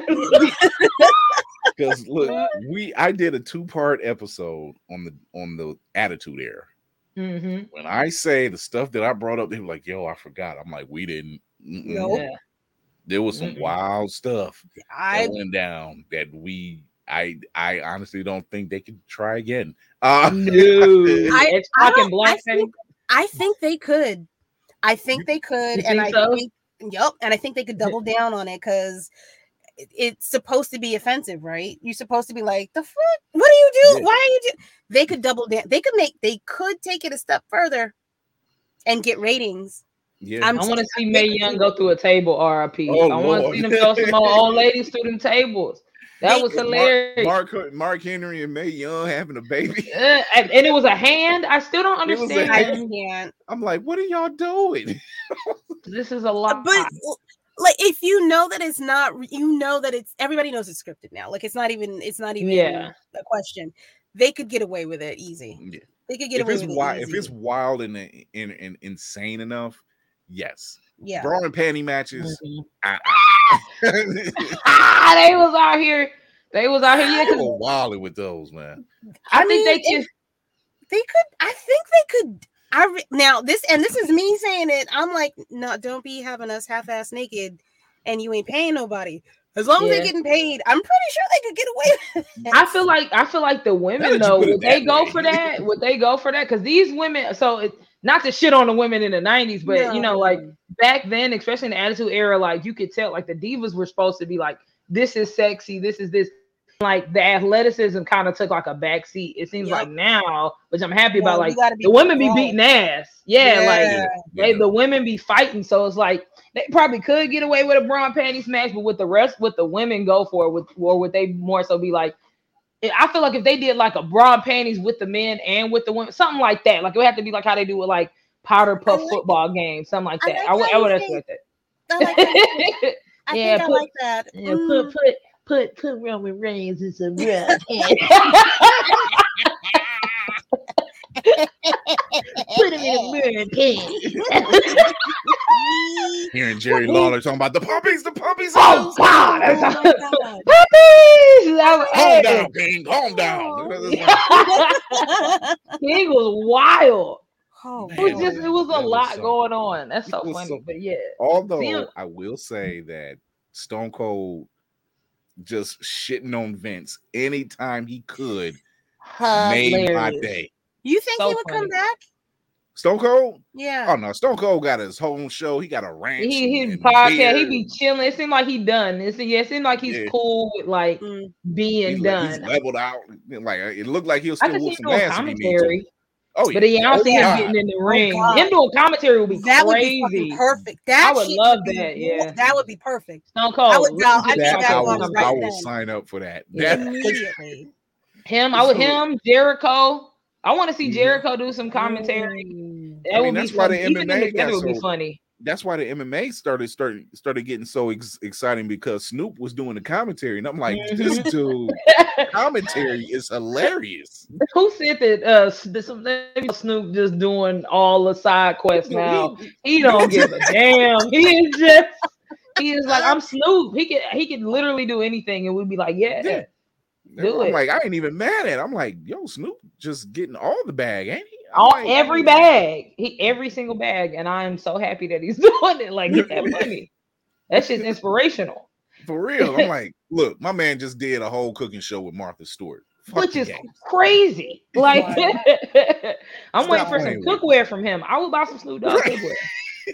Because look, we I did a two part episode on the on the Attitude Era. Mhm. When I say the stuff that I brought up, they were like, "Yo, I forgot." I'm like, "We didn't." Mm-mm. Nope. There was some Mm-mm. wild stuff I that went down that we. I I honestly don't think they could try again. Uh, No, I- it's I fucking don't- black I think- I think they could. I think they could, You and I so? think yep, and I think they could double down on it because it's supposed to be offensive, right? You're supposed to be like, the fuck? What do you do? Yeah. Why are you do? They could double down. They could make. They could take it a step further and get ratings. yeah, I'm I want to see Mae Young go through a table RIP. Oh, I want to see them throw some more old ladies through them tables. That was hilarious. Mark, Mark Henry and Mae Young having a baby. Uh, and, and it was a hand. I still don't It was a I understand. can't. I'm like, what are y'all doing? This is a lot. But like, if you know that it's not, you know that it's everybody knows it's scripted now. Like, it's not even. It's not even Yeah. a question. They could get away with it easy. Yeah. They could get If away it's with wild, it if it's wild and, and, and insane enough, yes. yeah. Bra and panty matches, Mhm. I, ah, they was out here. They was out here. Yeah, They were wilding with those, man. I, I think they mean, can. if- they could i think they could i re- now this and this is me saying it i'm like no don't be having us half-ass naked and you ain't paying nobody as long as they're getting paid i'm pretty sure they could get away with it. I feel like I feel like the women though would they that go for that? Would they go for that? Because these women, so it, not to shit on the women in the '90s, but you know, like back then, especially in the Attitude Era, like you could tell, like the divas were supposed to be like, this is sexy, this is this. Like the athleticism kind of took like a back seat. It seems Yep. like now, which I'm happy Yeah, about. Like the women be beating ass, yeah, like Yeah. they the women be fighting, so it's like they probably could get away with a bra and panties match, but with the rest, with the women go for it, with or would they more so be like? I feel like if they did like a bra and panties with the men and with the women, something like that, like it would have to be like how they do with like powder puff like- football games, something like I that. like I would, how I would you expect that. I like that. I Yeah, think put- I like that. Yeah, Mm. put put put put Roman Reigns in some bra and put him in a bra and panties. Hearing Jerry Lawler talking about the puppies, the puppies. Oh, oh God, Oh my God. puppies! Calm hey. down, King. Calm down. King was wild. Oh, It was just it was That a was lot going on. That's so funny. something. But yeah. Although Damn. I will say that Stone Cold just shitting on Vince anytime he could made my day. you think So he would funny. come back? Stone Cold? Yeah. Oh no, Stone Cold got his whole show. He got a ranch. He his and podcast, he be chilling. It seemed like he done. It seemed, yeah, it seemed like he's Yeah. cool with like Mm. being He's, le- he's done. leveled out. Like it looked like he'll I still can see whoop some doing ass if he needs to. Commentary, Oh yeah. but yeah, I don't Oh, see him God. getting in the Oh, ring. God. Him doing commentary would be That would be crazy. perfect. That would shit love be- that, yeah. That would be perfect. Stone Cold. I would let's down- get I That, that I will, right I will then. sign up for that. Yeah. That- Immediately. Him, I would him, Jericho. I want to see Mhm. Jericho do some commentary. Mm. That I mean, would be that's why the funny. Even MMA together got would be funny. that's why the MMA started started started getting so ex- exciting because Snoop was doing the commentary, and I'm like, this Mhm. dude commentary is hilarious. Who said that? Uh, Snoop just doing all the side quests now. He- don't give a damn. He is just. He is like I'm Snoop. He can he can literally do anything, and we'd be like, yeah. Yeah. Do I'm it. like, I ain't even mad at. It. I'm like, yo, Snoop just getting all the bag, ain't he? I'm All like, every bag, he every single bag, and I am so happy that he's doing it. Like get that money. That shit's inspirational. For real. I'm like, look, my man just did a whole cooking show with Martha Stewart, Fuck which is game. crazy. Like, I'm Stop waiting for some with cookware from him. I would buy some Snoop Dogg cookware.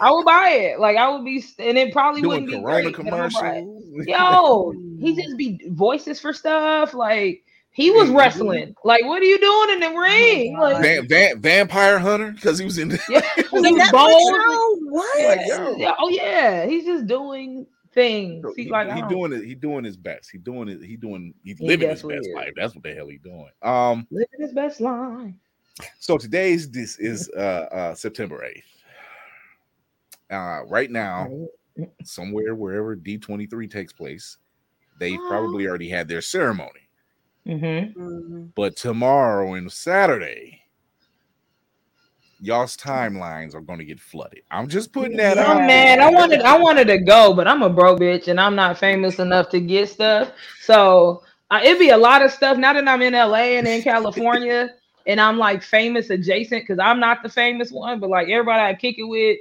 I would buy it. Like, I would be, and it probably doing wouldn't be Corona great, but I would buy it. commercials. Yo, he just be voices for stuff. Like, he was wrestling. Like, what are you doing in the ring? God. Like, Van, Van, Vampire Hunter because he was in. yeah, Was he was bold. What? Like. Yeah, oh yeah, he's just doing things. So He's he, like, he doing it. He doing his best. He doing it. He doing. He's He living his best is. life. That's what the hell he doing. Um. living his best life. So today's this is uh uh September eighth. Uh, right now, somewhere wherever D twenty three takes place, they've probably already had their ceremony. Mm-hmm. Mhm. But tomorrow and Saturday, y'all's timelines are going to get flooded. I'm just putting that out. I'm. I wanted I wanted to go, but I'm a broke bitch and I'm not famous enough to get stuff. So uh, it'd be a lot of stuff. Now that I'm in LA and in California and I'm like famous adjacent because I'm not the famous one, but like everybody I kick it with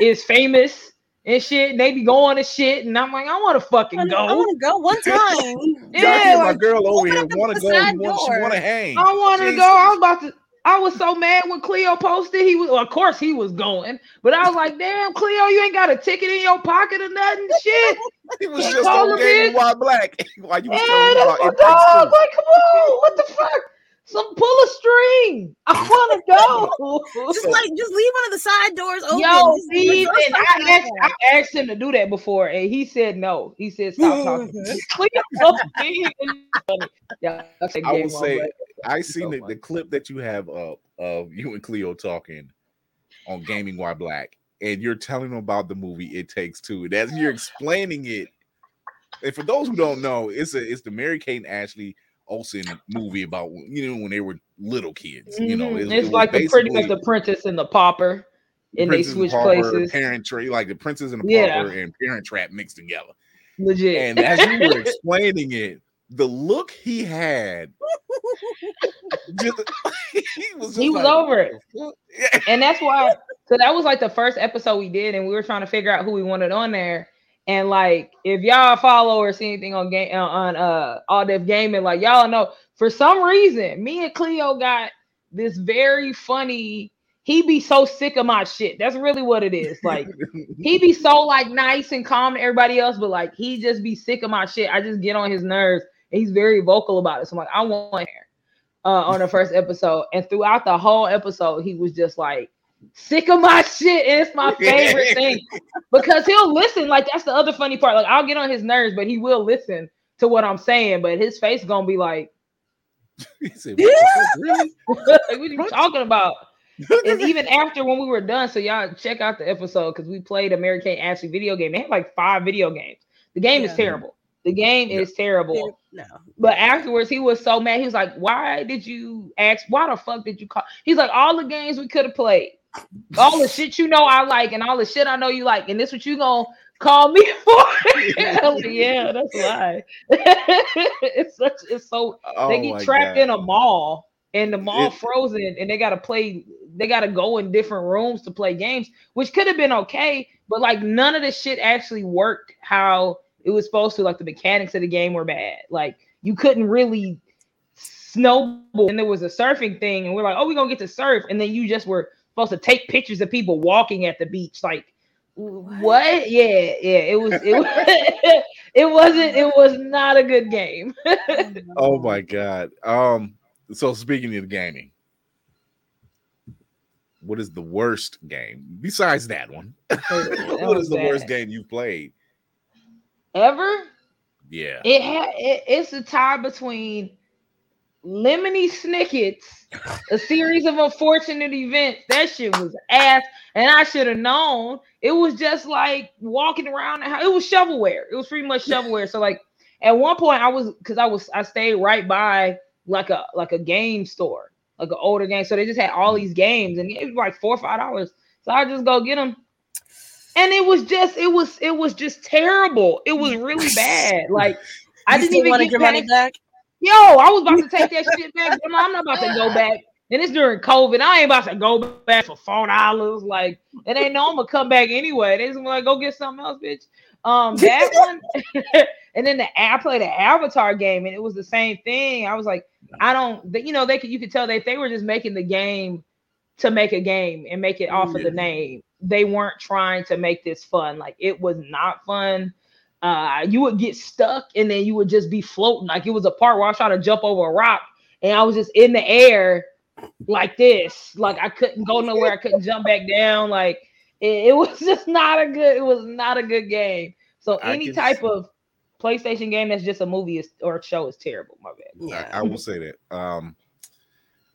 is famous and shit. And they be going to shit, and I'm like, I want to fucking I go. I want to go one time. Yeah, my girl over here want to go. side She want, she door. want to hang. I want to go. I was about to. I was so mad when Cleo posted. He was, well, of course, he was going, but I was like, "Damn, Cleo, you ain't got a ticket in your pocket or nothing, shit." It was just call on Game. Why Black. Why you was Yeah, that's about my dog. Like, come on, what the fuck? Some pull a string. I want to go. Just like just leave one of the side doors open. Yo, Just Steve, reverse and something I asked. I asked him to do that before, and he said no. He said stop talking. Cleo, so big and. Yeah, that's a I game will say, over. I It's seen so the, the clip that you have up of you and Cleo talking on Gaming While Black, and you're telling them about the movie It Takes Two. And as you're explaining it, and for those who don't know, it's a it's the Mary Kate and Ashley Olsen movie about you know when they were little kids. You know, Mhm. it- it it's was like the pretty much basically the princess and the pauper, and they Princess switch Pauper, places. Parent Trap, like the Princess and the Yeah. Pauper and Parent Trap mixed together. legit. And as you were explaining it, the look he had, just, he was, He was like, over it. And that's why so that was like the first episode we did and we were trying to figure out who we wanted on there. And like if y'all follow or see anything on game uh, on uh all def gaming like y'all know for some reason me and cleo got this very funny he be so sick of my shit. That's really what it is. Like he be so like nice and calm to everybody else but like he just be sick of my shit. I just get on his nerves he's very vocal about it so i'm like i want here uh, on the first episode, and throughout the whole episode, he was just like sick of my shit, and it's my favorite thing because he'll listen. Like that's the other funny part. Like I'll get on his nerves, but he will listen to what I'm saying. But his face gonna be like, said, "What the really? like, "What are you talking about?" And even after when we were done, so y'all check out the episode because we played Mary Kate and Ashley video game. They had like five video games. The game Yeah. is terrible. The game Yeah. is terrible. No. But afterwards, he was so mad. He was like, "Why did you ask? Why the fuck did you call?" He's like, "All the games we could have played, all the shit you know I like, and all the shit I know you like, and this is what you gonna call me for?" Yeah, that's why. it's such. It's so Oh they get trapped God. in a mall, and the mall It- frozen, and they gotta play. They gotta go in different rooms to play games, which could have been okay, but like none of the shit actually worked how it was supposed to. Like the mechanics of the game were bad. Like you couldn't really snowboard, and there was a surfing thing, and we're like, oh, we're gonna get to surf, and then you just were supposed to take pictures of people walking at the beach, like. What? Yeah, yeah. It was. It was. it wasn't. It was not a good game. Oh my god. Um. So speaking of gaming, what is the worst game besides that one? what is the worst game you've played? Ever? Yeah. It had. It, it's a tie between Lemony Snicket's A Series of Unfortunate Events. That shit was ass, and I should have known. It was just like walking around. It was shovelware. It was pretty much shovelware. So like at one point, I was because I was I stayed right by like a like a game store, like an older game. So they just had all mm. these games, and it was like four or five dollars. So I just go get them. And it was just, it was, it was just terrible. It was really bad. Like I didn't even get your money back. Yo, I was about to take that shit back. but I'm not about to go back. And it's during COVID. I ain't about to go back for four dollars. Like, it ain't no I'm gonna come back anyway. They just like go get something else, bitch. Um, that one, and then the I played the Avatar game, and it was the same thing. I was like, I don't, you know, they could you could tell that they were just making the game to make a game and make it off of the name. They weren't trying to make this fun. Like it was not fun. Uh, you would get stuck and then you would just be floating. Like it was a part where I was trying to jump over a rock and I was just in the air like this. Like I couldn't go nowhere. I couldn't jump back down. Like it, it was just not a good. It was not a good game. So any type see- of PlayStation game that's just a movie is, or a show is terrible. My bad. Yeah. I, I will say that. Um,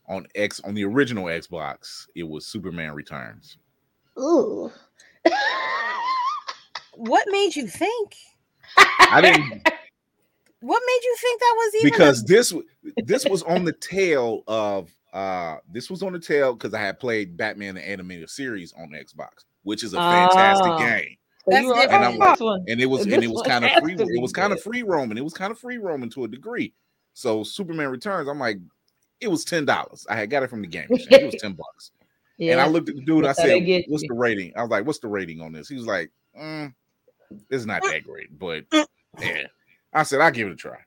on X on the original Xbox, it was Superman Returns. Ooh. what made you think? I didn't What made you think that was even? because this this was on the tail of uh this was on the tail because I had played Batman the animated series on Xbox, which is a fantastic Oh. game. That's you different. And I'm like- and it was This and it was kind of free it was kind of free roaming it was kind of free roaming to a degree so superman returns i'm like it was ten dollars i had got it from the game it was 10 bucks and i looked at the dude i That's how they said what's the rating i was like what's the rating on this he was like mm, it's not that great but yeah i said i'll give it a try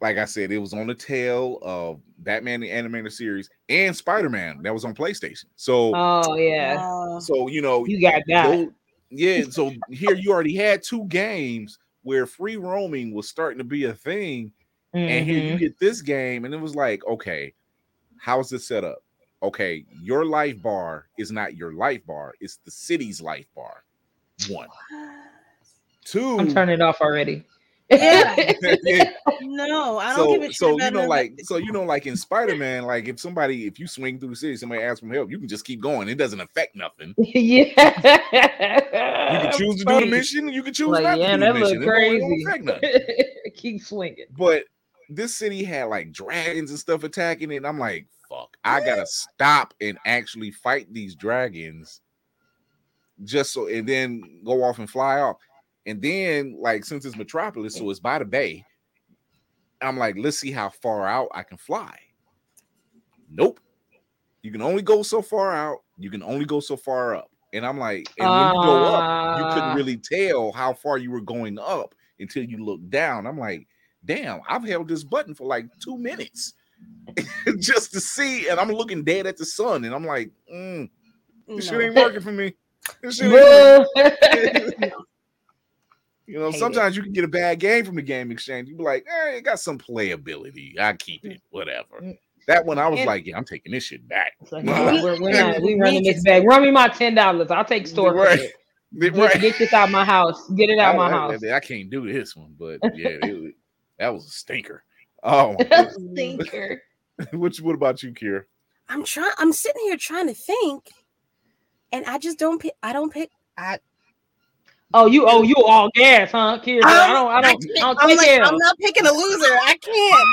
like I said, it was on the tail of Batman the Animated Series and Spider Man that was on PlayStation. So, Oh yeah. So you know, You got that. Those- yeah, so here you already had two games where free roaming was starting to be a thing, and here you Mhm. get this game, and it was like, okay, how's this set up? Okay, your life bar is not your life bar; it's the city's life bar. One, two. I'm turning it off already. Yeah. Yeah, no, I don't give so a shit so you know like so you know like in spider-man like if somebody if you swing through the city somebody asks for help you can just keep going it doesn't affect nothing yeah. you can choose to do the mission you can choose Like, not yeah, to do that the look mission It don't- it don't crazy. affect nothing. Keep swinging. but this city had like dragons and stuff attacking it. And I'm like, fuck, I gotta stop and actually fight these dragons just so and then go off and fly off. And then, like, since it's Metropolis, so it's by the bay. I'm like, let's see how far out I can fly. Nope. You can only go so far out. You can only go so far up. And I'm like, and when you go up, you couldn't Ah. really tell how far you were going up until you look down. I'm like, damn, I've held this button for like two minutes just to see. And I'm looking dead at the sun. And I'm like, mm, this shit ain't working for me. This shit ain't Boo. You know, Hate it. sometimes you can get a bad game from the game exchange. You be like, eh, it got some playability. I keep it, whatever. Mm. That one, I was And- like, yeah, I'm taking this shit back. It's like, no, we're, we're not. We Me running this just- back. Run me my ten dollars. I'll take store Right. credit. Right. Get, get this out my house. Get it out my I, house. I, I can't do this one, but yeah, it, was- that was a stinker. Oh. Stinker. what, what about you, Kira? I'm trying. I'm sitting here trying to think, and I just don't pick. I don't pick. I. Oh, you oh you all gas, huh? Kira, I don't I don't, I can't- don't I'm like, I'm not picking a loser. I can't.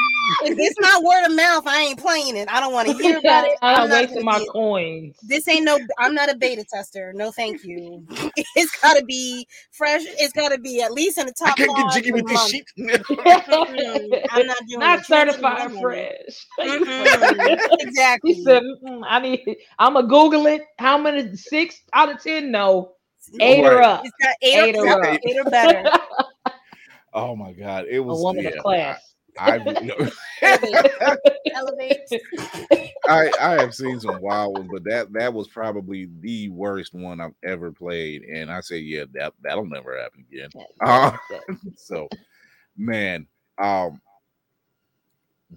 if it's not word of mouth, I ain't playing it. I don't want to hear about it. I'm I'm wasting my be coins. This ain't no. I'm not a beta tester. No, thank you. It's got to be fresh. It's got to be at least in the top. I top can't get five jiggy with this month. shit. I'm not doing Not certified fresh. Mm-mm. Exactly. He said, "Mm, I need I'm gonna Google it. How many six out of ten? No. Eight or up. It's got eight, Eight or, or up. eight or better. oh my god, it was A was woman yeah, of class. I, Elevate. I I have seen some wild ones, but that that was probably the worst one I've ever played, and I say, yeah, that that'll never happen again. Uh, so, man, um,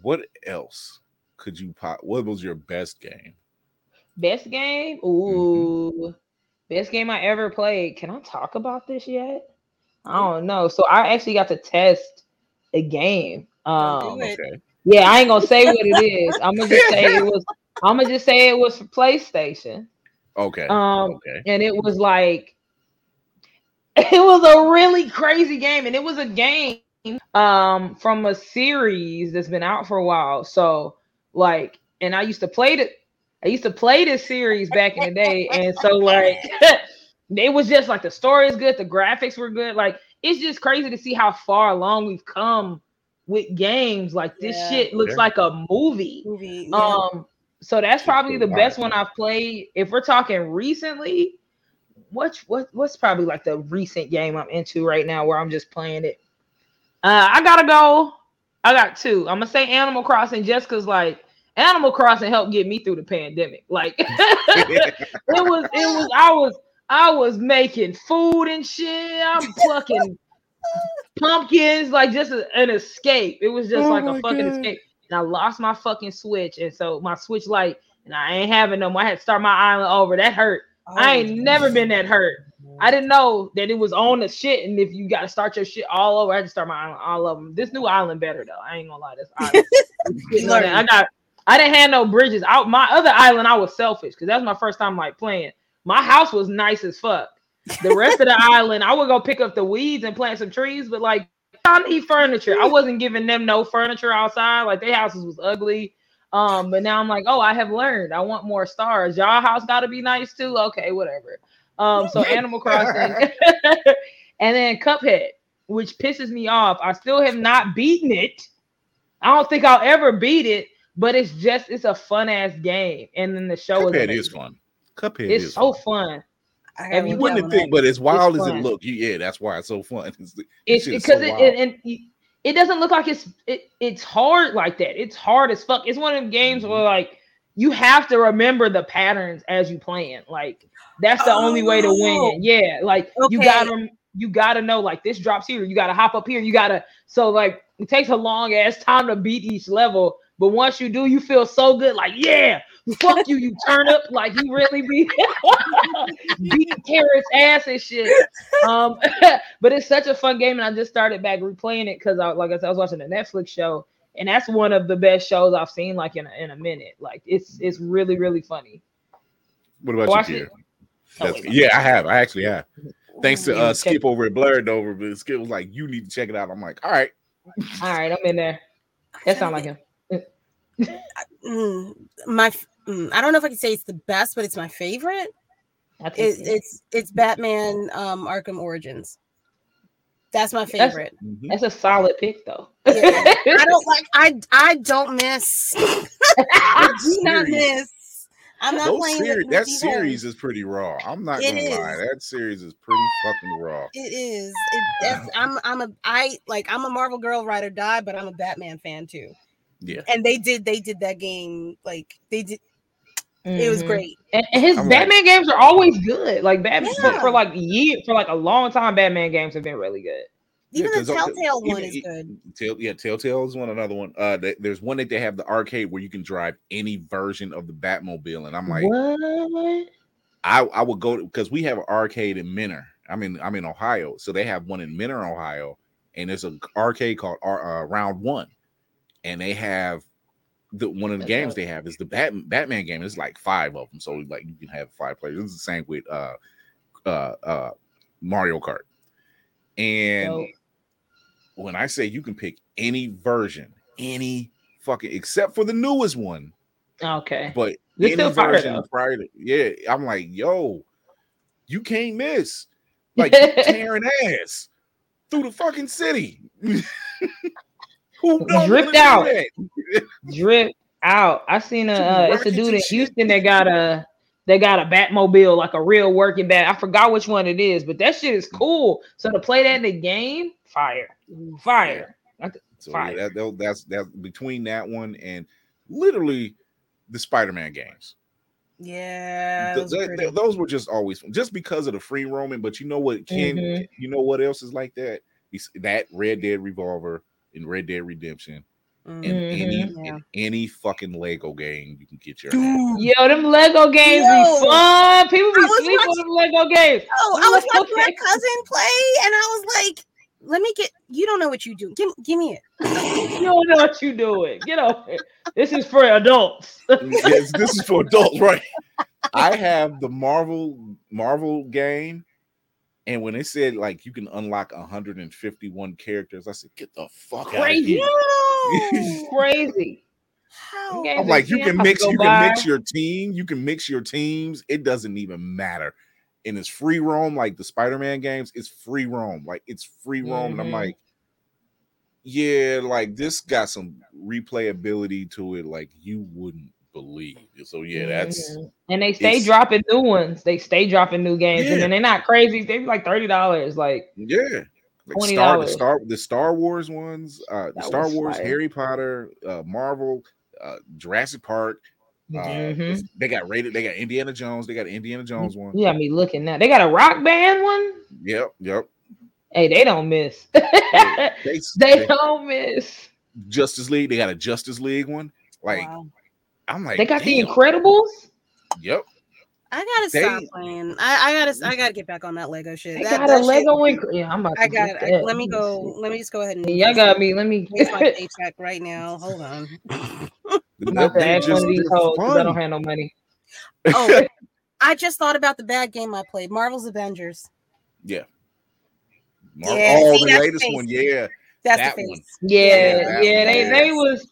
what else could you pop? What was your best game? Best game? Ooh. Best game I ever played. Can I talk about this yet? I don't know. So I actually got to test a game. Um. Okay, yeah, I ain't gonna say what it is. I'm gonna just say it was I'm gonna just say it was for PlayStation. okay, Um okay. and it was like it was a really crazy game and it was a game um from a series that's been out for a while so like and i used to play it i used to play this series back in the day and so like it was just like the story is good the graphics were good like it's just crazy to see how far along we've come with games like this Yeah. shit looks Okay. like a movie Movie. yeah. um, so that's probably the best one I've played. If we're talking recently, what's what what's probably like the recent game I'm into right now where I'm just playing it. Uh, I gotta go. I got two. I'm gonna say Animal Crossing just because like Animal Crossing helped get me through the pandemic. Like it was, it was. I was, I was making food and shit. I'm plucking pumpkins, like just a- an escape. It was just Oh like a fucking God. escape. And I lost my fucking switch, and so my switch light, and I ain't having no more. I had to start my island over. That hurt. I ain't Oh, never been that hurt. I didn't know that it was on the shit, and if you got to start your shit all over, I had to start my island all of them. This new island better though. I ain't gonna lie, this island. I got. I didn't have no bridges. Out my other island, I was selfish because that's my first time like playing. My house was nice as fuck. The rest of the island, I would go pick up the weeds and plant some trees, but like I need furniture. I wasn't giving them no furniture outside. Like their houses was ugly. Um, but now I'm like, oh, I have learned. I want more stars. Y'all house got to be nice too. Okay, whatever. Um, so Animal Crossing, and then Cuphead, which pisses me off. I still have not beaten it. I don't think I'll ever beat it, but it's just it's a fun ass game. And then the show is Cuphead amazing. is fun. Cuphead It's is so fun. fun. I Have you You wouldn't think, one but as wild as fun. it look, you, yeah, that's why it's so fun. It's, It's shit because so it, wild. and, and it doesn't look like it's it, it's hard like that. It's hard as fuck. It's one of them games Mm-hmm. where like you have to remember the patterns as you playing. Like that's the only way to Oh. win. Yeah, like you gotta you gotta know like this drops here. You gotta hop up here. You gotta so like it takes a long ass time to beat each level. But once you do, you feel so good. Like yeah, fuck you, you turn up like you really be beat Carrot's ass and shit. Um, but it's such a fun game, and I just started back replaying it because I like I said, I was watching a Netflix show, and that's one of the best shows I've seen like in a, in a minute. Like it's it's really really funny. What about Watch you, it. Oh, yeah, I have. I actually have. Thanks to uh, Skip over at Blurred Over, but Skip was like, "You need to check it out." I'm like, "All right." All right, I'm in there. That sound like him. Mm, my mm, I don't know if I can say it's the best, but it's my favorite. It, it's it's Batman um Arkham Origins. That's my favorite. Mhm. That's a solid pick though. Yeah. I don't like. I I don't miss. I do not miss. I'm not Those playing seri- with that series is pretty raw. I'm not It gonna lie. That series is pretty fucking raw. It is. It, that's, I'm. I'm a. I like. I'm a Marvel girl, ride or die, but I'm a Batman fan too. Yeah. And they did. They did that game. Like they did. It was Mhm. great. And, and his I'm like- Batman games are always good. Like Batman for, Yeah. for like year for like a long time, Batman games have been really good. Yeah, the all- Telltale one even- is good. Tell, yeah, Telltale is one. Another one. Uh, th- there's one that they have the arcade where you can drive any version of the Batmobile, and I'm like, what? I I would go because we have an arcade in Mentor. I'm in I'm in Ohio, so they have one in Mentor, Ohio, and there's an arcade called uh, Round One, and they have the one of the That's games they have is the Bat, Batman game. It's like five of them, so like you can have five players. It's the same with uh uh uh Mario Kart, and Dope. when I say you can pick any version, any fucking except for the newest one, Okay. but It's any version prior to yeah, I'm like, yo, you can't miss. Like tearing ass through the fucking city. Who Dripped out. that? Drip out. I seen a uh, it's a dude in. Houston that got a they got a Batmobile, like a real working bat. I forgot which one it is, but that shit is cool. So to play that in the game, fire, fire. So Fire. yeah, that, that- that's that's between that one and literally the Spider-Man games. Yeah. Th- those th- are those were just always just because of the free roaming. But you know what, Ken? Mhm. You know what else is like that? That Red Dead Revolver and Red Dead Redemption and Mm. any. Yeah. and any fucking Lego game you can get your. hands Dude, Yo, them Lego games Yo. be fun. People be I was sleeping on them Lego games. Oh, I was Lego watching my cousin play, and I was like, "Let me get." You don't know what you do. Give, give me it. You don't know what you doing. Get over it. This is for adults. yes, this is for adults, right? I have the Marvel Marvel game, and when they said like you can unlock 151 characters, I said, "Get the fuck out of Crazy. here!" Crazy. How? Okay. I'm like, you can mix, go you can mix your team, you can mix your teams. It doesn't even matter. And it's free roam, like the Spider-Man games. It's free roam, like it's free roam. And I'm Mhm. like, yeah, like this got some replayability to it, like you wouldn't believe. So yeah, that's and they stay dropping new ones. They stay dropping new games, and then they're not crazy. They be like thirty dollars. Like yeah. Like Star, the $20. Star, the Star Wars ones, uh, the Star Wars, fire. Harry Potter, uh, Marvel, uh, Jurassic Park. Uh, Mhm. They got rated. They got Indiana Jones. They got Indiana Jones one. Yeah, me looking now. They got a rock band one. Yep, yep. Hey, they don't miss. They, they they- don't miss. Justice League. They got a Justice League one. Like Wow. I'm like, They got the damn. Incredibles. Yep. I gotta They- stop playing. I, I gotta. I gotta get back on that Lego shit. They That- got that a shit- Lego Inc. Yeah, I'm about to I got. get I, let me go. see. Let me just go ahead and. Y'all got me. Let me. Here's my paycheck right now. Hold on. I'm They- about to they ask one just- of these hoes because I don't have no money. Oh, I just thought about the bad game I played. Marvel's Avengers. Yeah. Yeah, oh, see, the latest face. one. Yeah. That's That the face. one. Yeah, Yeah, yeah, that they one. they was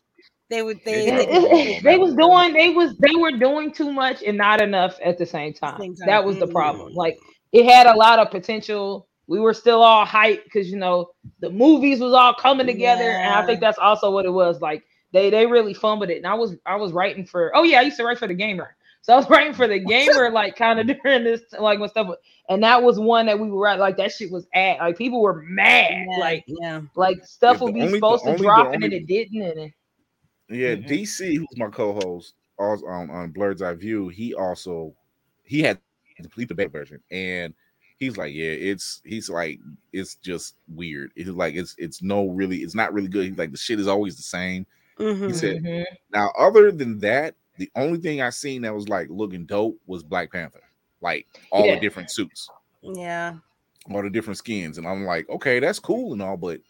They would. They. they, they was doing they was they were doing too much and not enough at the same time. Same time. That was the Mhm. problem. Like it had a lot of potential. We were still all hyped because you know the movies was all coming together, and I think that's also what it was. Like they they really fumbled it. And I was I was writing for oh yeah I used to write for the gamer, so I was writing for the gamer like kind of during this like when stuff. And that was one that we were right like that shit was at like people were mad yeah, like yeah. like stuff Yeah, would be only- supposed to only- the drop and then only- it didn't and it, Yeah. Mhm. DC, who's my co-host also on, on Blerd's Eye View, he also he had to complete the beta version. And he's like, Yeah, it's he's like, it's just weird. It's like it's it's no really, it's not really good. He's like the shit is always the same. Mhm. He said, Mhm. Now, other than that, the only thing I seen that was like looking dope was Black Panther, like all Yeah. the different suits, Yeah. all the different skins, and I'm like, okay, that's cool and all, but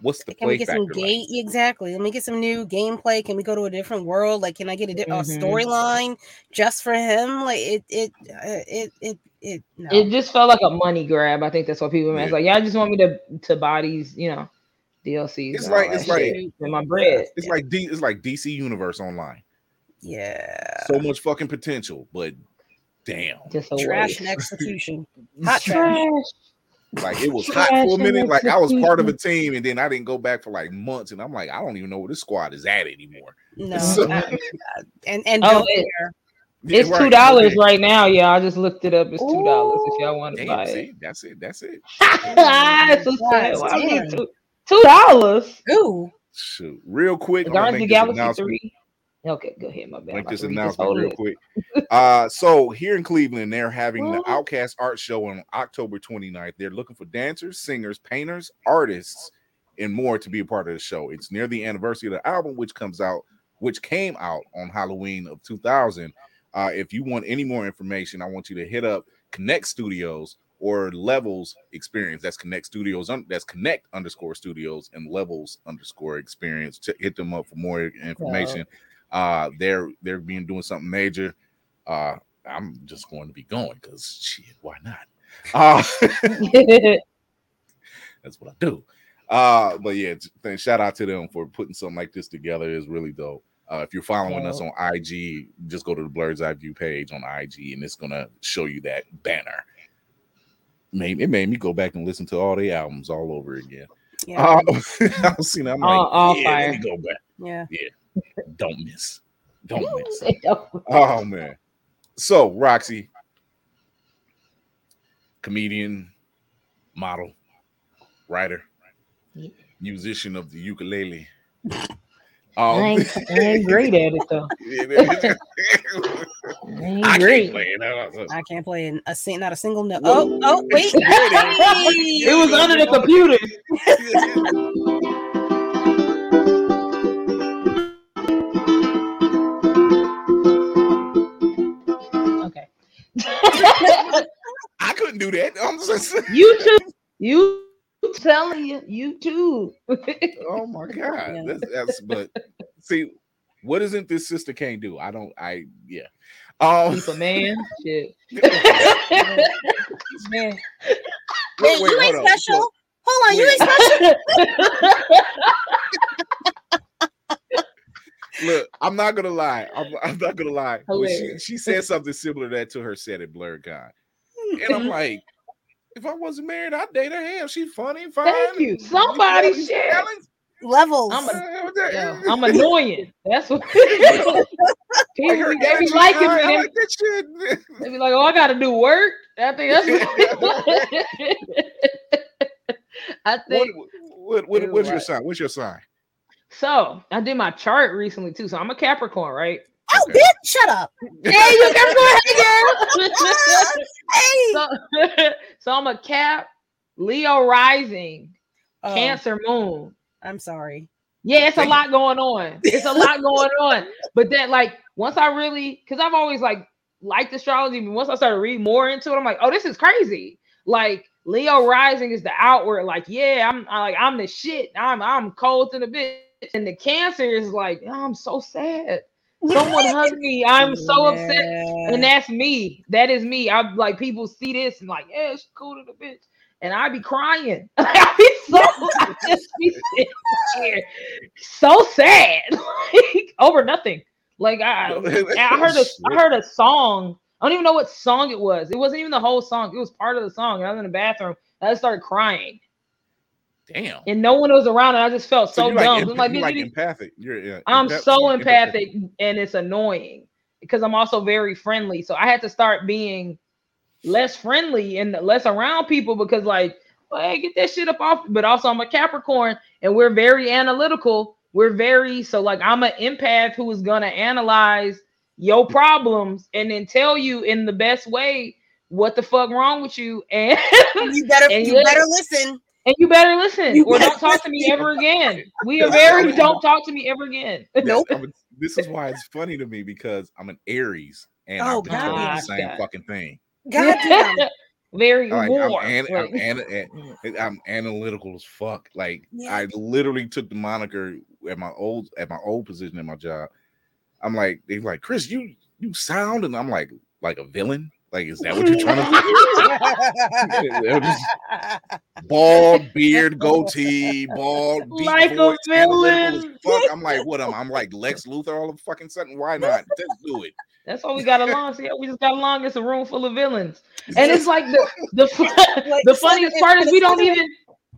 what's the Can we get factor? some like? gate? Exactly. Let me get some new gameplay. Can we go to a different world? Like, can I get a, di- a Mhm. storyline just for him? Like, it, it, uh, it, it, it. No. It just felt like a money grab. I think that's what people meant. It's Yeah. like, yeah, I just want me to to buy these, you know, DLCs. It's and like- it's like- shit and my bread. It's like D, it's like DC Universe Online. yeah. So much fucking potential, but damn, Just a trash waste. and execution. Hot trash. trash. Like it was hot for a minute. Like I was part of a team, and then I didn't go back for like months, and I'm like, I don't even know where this squad is at anymore. No, So- uh, and and Oh, it- It's right, two dollars okay. right now, yeah. I just looked it up. It's two dollars if y'all want to Damn, buy it. that's it. That's it. It's a God sale. I mean, two- Two dollars. Ooh, Shoot, real quick. Guardians of the Galaxy three. Okay, go ahead, my bad. Make this about to read announcement real quick. Uh, so here in Cleveland, they're having the OutKast Art Show on October 29th. They're looking for dancers, singers, painters, artists, and more to be a part of the show. It's near the anniversary of the album, which comes out, which came out on Halloween of 2000. Uh, if you want any more information, I want you to hit up Connect Studios or Levels Experience. That's Connect Studios. un- That's Connect underscore Studios and Levels underscore Experience. Ch- hit them up for more information. Uh, they're they're being doing something major. Uh, I'm just going to be going because shit, why not? Uh, that's what I do. Uh, but yeah, th- shout out to them for putting something like this together. is really dope. Uh, if you're following us on IG, just go to the Blerd's Eye View page on IG, and it's gonna show you that banner. Made it made me go back and listen to all the albums all over again. yeah, Uh, I was seeing, I'm like, All- all yeah, fire. go back. Yeah, yeah. Don't miss. Don't miss. Oh, man. So Roxxy, comedian, model, writer, Yeah. musician of the ukulele. I Um, ain't, I ain't great at it though. I ain't I can't great. play it. Uh, I can't play in a sing, not a single note. Oh, oh, wait. It was under the computer. Couldn't do that. I'm just, YouTube, you telling you, YouTube. oh my god. Yeah. That's, that's but see, what isn't this sister can't do? I don't. I yeah. Um, Keep a man. Shit. Man. wait, Wait, wait, you ain't hold on. special. Hold on, you ain't special. Look, I'm not gonna lie. I'm, I'm not gonna lie. When she, she said something similar to that to her set at BlerdCon. And I'm like, if I wasn't married, I'd date her. Hell, she's funny, fine. Thank you. Somebody These share. talents. Levels. I'm a- what I'm annoying. That's what Like people they be liking high, I me. like that shit. They, they be like, "Oh, I got to do work." I think that's. What, I what, think what, what, what's your sign? What's your sign? so. I did my chart recently too. So I'm a Capricorn, right? Oh, Okay. bitch, shut up. Hey, you Capricorn, hey girl. Hey. so, so I'm a Cap, Leo rising, Oh, Cancer moon. I'm sorry. Yeah, it's a lot going on. It's a lot going on. But then, like, once I really, because I've always like liked astrology, but once I started reading more into it, I'm like, oh, this is crazy. Like Leo rising is the outward, like, yeah, I'm I, like I'm the shit. I'm I'm cold to the bit. And the Cancer is like, oh, I'm so sad. Someone hug me. I'm so upset. And that's me. That is me. I'm like people see this and like, yeah, she's cool to the bitch. And I be crying. I be so I just be here so sad. like over nothing. Like I, I heard a I heard a song. I don't even know what song it was. It wasn't even the whole song. It was part of the song. I was in the bathroom. I started crying. Damn. And no one was around. And I just felt so, you're dumb. Like, I'm like, you're like empathic. You're, yeah, I'm empath- so empathetic. empathic and it's annoying because I'm also very friendly. So I had to start being less friendly and less around people because, like, well, hey, get that shit up off. But also, I'm a Capricorn and we're very analytical. We're very so like I'm an empath who is gonna analyze your problems and then tell you in the best way what the fuck wrong with you and you better And you you- better listen. And you better listen You or better don't talk to me ever again. We are very don't talk to me ever again. Nope. A- this is why it's funny to me because I'm an Aries and Oh, I've been told the same God. fucking thing. God damn. Very like, war. I'm, an, I'm, an- eh, I'm analytical as fuck. Like Yeah. I literally took the moniker at my old at my old position in my job. I'm like, they're like, Chris, you you sound, and I'm like, like a villain. Like, is that what you're trying to do? Just bald beard, goatee, bald, Like a voice, analytical as villain. Fuck. I'm like, what? I'm, I'm like Lex Luthor all of a fucking sudden. Why not? Let's do it. That's all we got along. See, we just got along. It's a room full of villains, and it's like the the Like, the funniest part is we don't even.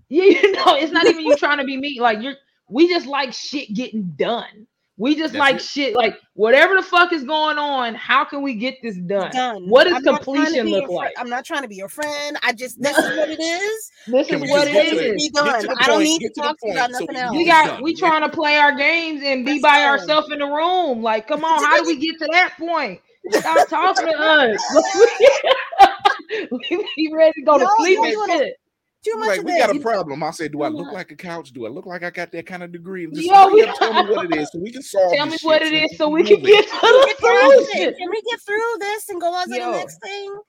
Yeah, you know, it's not even you trying to be me. Like you're, we just like shit getting done. We just That's like it. shit. Like whatever the fuck is going on, how can we get this done? done. What does I'm not trying to completion look your like? I'm not trying to be your friend. I just this is what it is. This is what just it get to Let it? it is. be done. I don't point, need get to to talk to you point about nothing we else. We got done, we trying to play our games and be Let's by go. ourselves in the room. Like, come on, how do we get to that point? Stop talking to us. we be ready to go to sleep and doing a- shit. Too much Like of we that. got a You- problem. I said, do I look like a couch? Do I look like I got that kind of degree? Just Yo, we- up, tell me what it is so we can solve. Tell me what shit it so we can get it. to Can we the get it? solution. Can we get through this and go on to Yo. the next thing?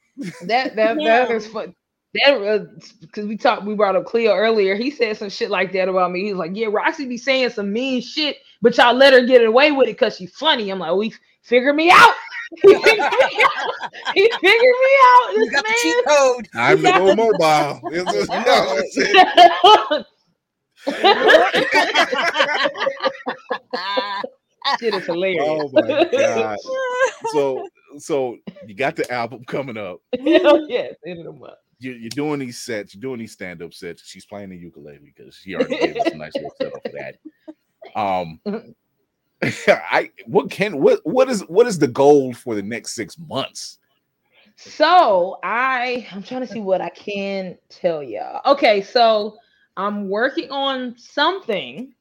That that Yeah. that is fun. That because we talked, we brought up Cleo earlier. He said some shit like that about me. He was like, "Yeah, Roxxy be saying some mean shit, but y'all let her get away with it because she's funny." I'm like, "We figure me out." He figured me out. He figured me out. You This got the man. cheat code. I'm the Yeah. go mobile. It's just- you know, it. shit is hilarious. Oh my god. So so you got the album coming up. Hell yes, hit them up. You're, you're doing these sets, you're doing these stand-up sets. She's playing the ukulele because she already gave us a nice little setup for that. Um I what can what what is what is the goal for the next six months? So I I'm trying to see what I can tell y'all. Okay, so I'm working on something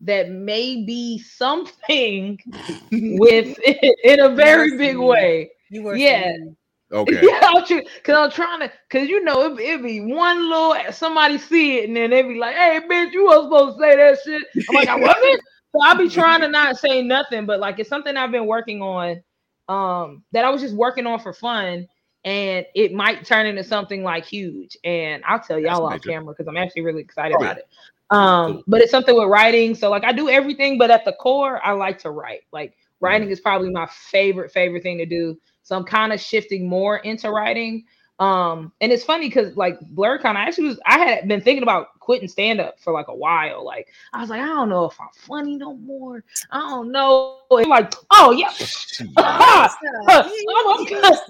that may be something with in a very big way. You were Yeah. saying- Okay. Yeah, I'm tr- cause I'm trying to, cause you know it it be one little somebody see it and then they be like, "Hey, bitch, you was supposed to say that shit." I'm like, "I wasn't." So I'll be trying to not say nothing, but like it's something I've been working on, um, that I was just working on for fun, and it might turn into something like huge. And I'll tell y'all off camera because I'm actually really excited Oh, about it. Um, Cool. but it's something with writing. So like I do everything, but at the core, I like to write. Like Mm-hmm. writing is probably my favorite favorite thing to do. So I'm kind of shifting more into writing. Um, and it's funny because like BlerdCon, I actually was I had been thinking about quitting stand up for like a while. Like I was like, I don't know if I'm funny no more. I don't know. And like, oh yeah, I'm, I'm,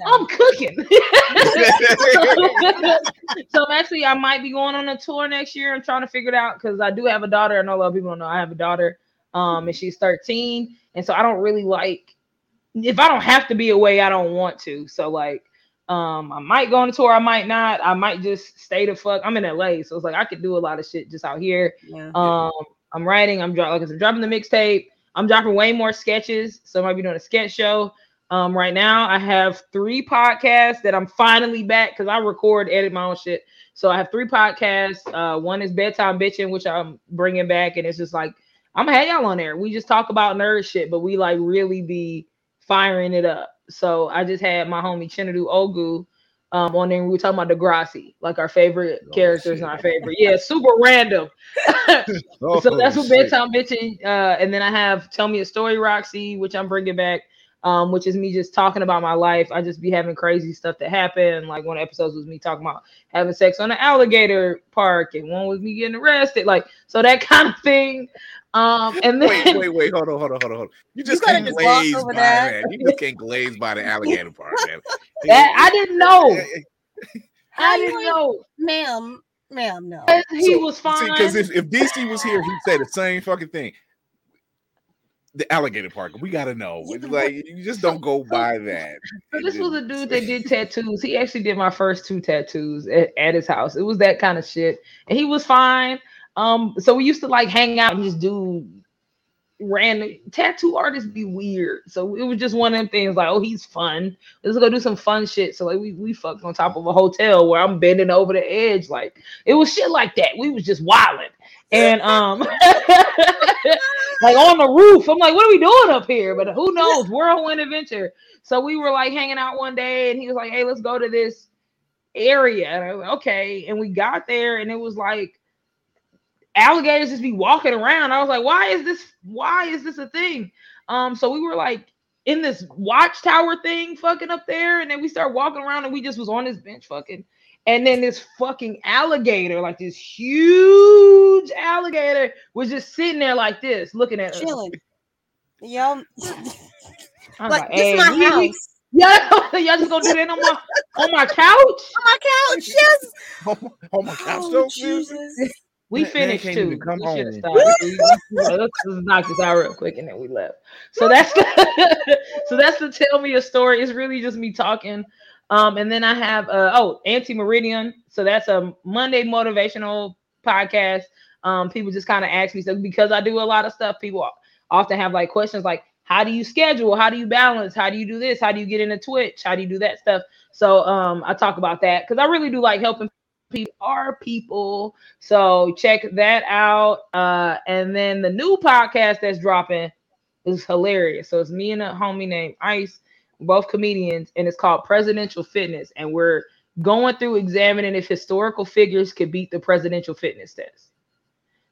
I'm cooking. so actually, I might be going on a tour next year. I'm trying to figure it out because I do have a daughter. I know a lot of people don't know I have a daughter. Um, and she's 13, and so I don't really like if I don't have to be away, I don't want to. So like, um, I might go on a tour, I might not. I might just stay the fuck. I'm in LA, so it's like I could do a lot of shit just out here. Yeah. Um, I'm writing. I'm dropping. Like I said, dropping the mixtape. I'm dropping way more sketches. So I might be doing a sketch show. Um, right now I have three podcasts that I'm finally back because I record, edit my own shit. So I have three podcasts. Uh, one is bedtime bitching, which I'm bringing back, and it's just like I'm gonna have y'all on there. We just talk about nerd shit, but we like really be firing it up. So I just had my homie Chinadu Ogu um on there. and We were talking about Degrassi, like our favorite Oh, characters shit. and our favorite. Yeah, super random. so that's Oh, what bedtime bitching. Uh, and then I have Tell Me a Story, Roxxy, which I'm bringing back. Um, which is me just talking about my life. I just be having crazy stuff that happened. Like one of the episodes was me talking about having sex on an alligator park, and one was me getting arrested. Like so that kind of thing. Um, and then Wait, wait, wait, hold on, hold on, hold on, hold on. You just could've can't just glossed glaze over by that. that. You just can't glaze by the alligator part, man. that I didn't know. How I you didn't know. ma'am, ma'am, no. He So, was fine. because if, if DC was here, he'd say the same fucking thing. The alligator park, we gotta know. Like you just don't go by that. So this was a dude that did tattoos. He actually did my first two tattoos at, at his house. It was that kind of shit. And he was fine. Um, so we used to like hang out and just do random tattoo artists be weird. So it was just one of them things like, oh, he's fun. Let's go do some fun shit. So like we we fucked on top of a hotel where I'm bending over the edge. Like it was shit like that. We was just wilding. And um like on the roof. I'm like, what are we doing up here? But who knows? Whirlwind adventure. So we were like hanging out one day, and he was like, "Hey, let's go to this area." And I was like, okay, and we got there, and it was like alligators just be walking around. I was like, "Why is this? Why is this a thing?" Um, so we were like in this watchtower thing, fucking up there, and then we started walking around, and we just was on this bench, fucking. And then this fucking alligator, like this huge alligator, was just sitting there like this, looking at us. Chilling. Y'all I was Like, this "Hey, is my we- we- house. Yeah, y'all just gonna do that on my on my couch? On my couch. Yes. Oh, oh my couch, Oh, though. Jesus. We Man- man finished can't too. even come we should have stopped. We- we- Let's just knock this out real quick and then we left. So that's the, so that's the tell me a story. It's really just me talking. Um, and then I have uh oh anti meridian. So that's a Monday motivational podcast. Um, people just kind of ask me stuff because I do a lot of stuff. People often have like questions like, how do you schedule? How do you balance? How do you do this? How do you get into Twitch? How do you do that stuff? So um, I talk about that because I really do like helping people are people. So check that out. Uh, and then the new podcast that's dropping is hilarious. So it's me and a homie named Ice, both comedians, and it's called Presidential Fitness. And we're going through examining if historical figures could beat the presidential fitness test.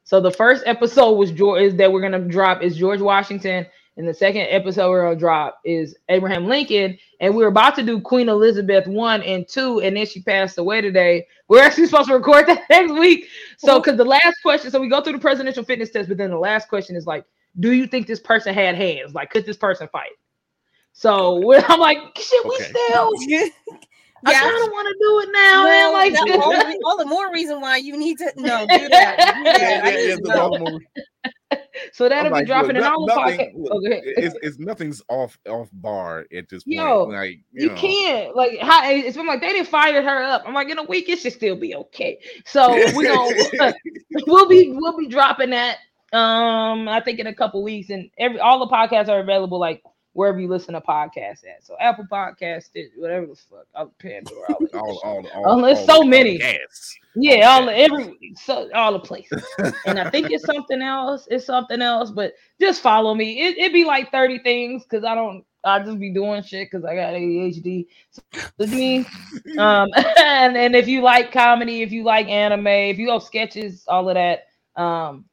So the first episode was George is that we're gonna drop is George Washington, and the second episode we're gonna drop is Abraham Lincoln. And we were about to do Queen Elizabeth one and two, and then she passed away today. We're actually supposed to record that next week. So because the last question, so we go through the presidential fitness test, but then the last question is like, do you think this person had hands? Like, could this person fight? So we're, I'm like, shit, we Okay. still. I Yeah. kind of want to do it now, man. Like, that- all, the, all the more reason why you need to no do that. Do that. yeah, yeah, yeah, to the know. Baltimore- so that'll like, be dropping look, in all the no- podcast. look, Okay. it's, it's nothing's off off bar at this point. Yo, like you, You know. can't like how it's been like they didn't fire her up. I'm like in a week it should still be okay. So we gonna we'll be we'll be dropping that um I think in a couple weeks and every all the podcasts are available like wherever you listen to podcasts at. So Apple Podcasts, whatever the fuck, all Pandora, all, all, all, all, all- so all many. yeah, all the every so all the places. and I think it's something else. It's something else, but just follow me. It it be like 30 things because I don't I just be doing shit because I got ADHD. So me. Um and, and if you like comedy, if you like anime, if you have sketches, all of that, um,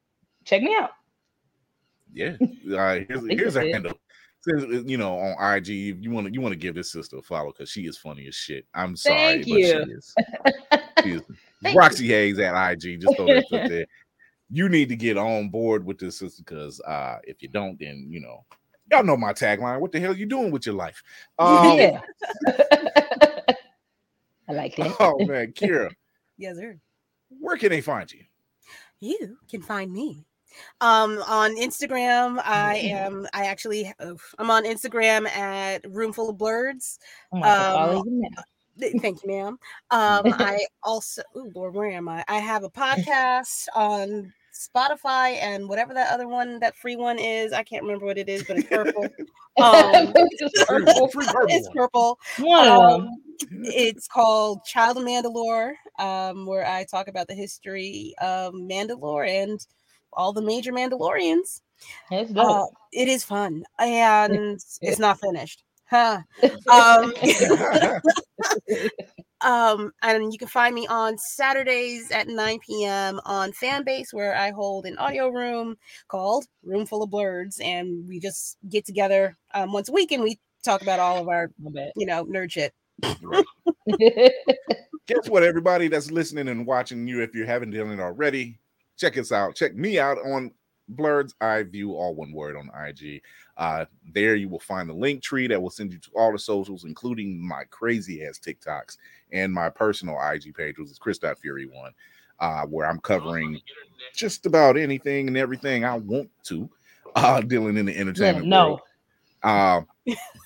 check me out. Yeah. Uh, here's here's that's a handle. Since, uh, you know, on IG, you want to you want to give this sister a follow because she is funny as shit. I'm sorry, Thank but you. she is. She is. Thank Roxxy Haze at IG. Just throw that up there. You need to get on board with this sister because uh, if you don't, then you know, y'all know my tagline. What the hell you doing with your life? Um, yeah. I like that. Oh man, Kira, Yes, sir. where can they find you? You can find me um on Instagram. I am. I actually. oof, I'm on Instagram at Roomful of Blerds. I'm about to follow Um, you now. Th- Thank you, ma'am. Um, I also, oh Lord, where am I? I have a podcast on Spotify and whatever that other one, that free one is. I can't remember what it is, but it's purple. Um, Just purple. it's purple. One. Um, it's called Child of Mandalore, um, where I talk about the history of Mandalore and all the major Mandalorians. That's Uh, dope. it is fun, and it's not finished. Huh. Um, um, and you can find me on Saturdays at 9 p.m. on Fanbase, where I hold an audio room called Room Full of Blerds, and we just get together um, once a week and we talk about all of our, you know, nerd shit. Guess what, everybody that's listening and watching you, if you haven't done it already, check us out. Check me out on Blerd's Eye View, all one word on IG. Uh, there you will find the link tree that will send you to all the socials, including my crazy ass TikToks and my personal IG page, which is Chris.Fury1, uh, where I'm covering just about anything and everything I want to, uh, dealing in the entertainment no. world. Um,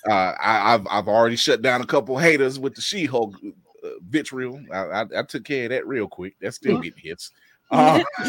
uh, I, I've I've already shut down a couple haters with the She-Hulk uh, vitriol. I, I, I took care of that real quick. That's still getting hits. Uh,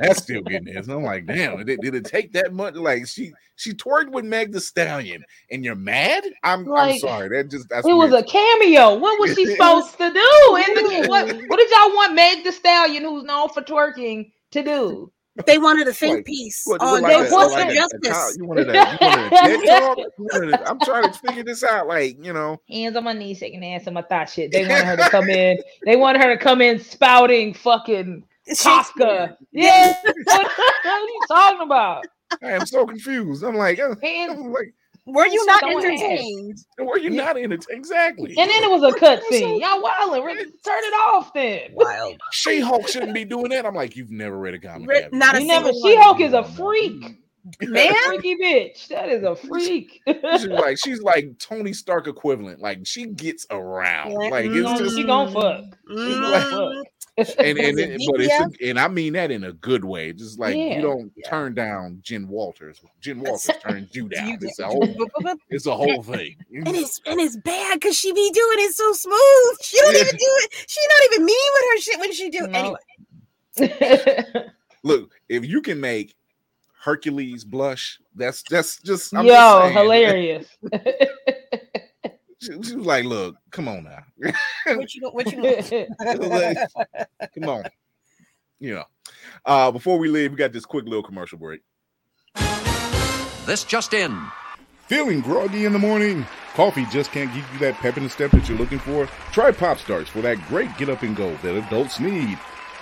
that's still getting. And I'm like, damn, did, did it take that much? Like she she twerked with Meg the Stallion, and you're mad? I'm I'm sorry. That just that's It was a cameo. What was she supposed to do? The, what, what did y'all want Meg the Stallion, who's known for twerking, to do? They wanted a think Like, piece What- on what, they like a- like a- a justice. cow- you wanted a, you wanted a TED talk? You wanted a- I'm trying to figure this out. Like, you know, Hands on my knees, shaking ass on my thigh shit. They wanted her to come in. They wanted her to come in spouting fucking Kafka. Yeah. what are you talking about? I am so confused. I'm like, uh, Hands. I'm like, Were you not your ass. entertained? were you not in it? Exactly. And then it was a cutscene. Y'all wildin'. Re- Turn it off then. Wild. She Hulk shouldn't be doing that. I'm like, you've never read a comic. Re- not a never. single She. Hulk is a freak. Man, Freaky bitch. That is a freak. She's like she's like Tony Stark equivalent. Like she gets around. Yeah. Like She it's gon- just she gon' fuck. mm, and and, it but it's DPF? and I mean that in a good way. Just like Yeah. you don't Yeah. turn down Jen Walters. Jen uh, Walters turns you down. you- It's a whole it's a whole thing. and it's and it's bad because she be doing it so smooth. She don't Yeah. even do it. She not even mean with her shit when she do. No. Anyway, Look, if you can make Hercules blush, that's that's just I'm Yo, just hilarious. She, she was like, "Look, come on now, what you what you? Like, come on." You know. Uh, before we leave, we got this quick little commercial break. This just in. Feeling groggy in the morning? Coffee just can't give you that pep in the step that you're looking for? Try Pop Starts for that great get up and go that adults need.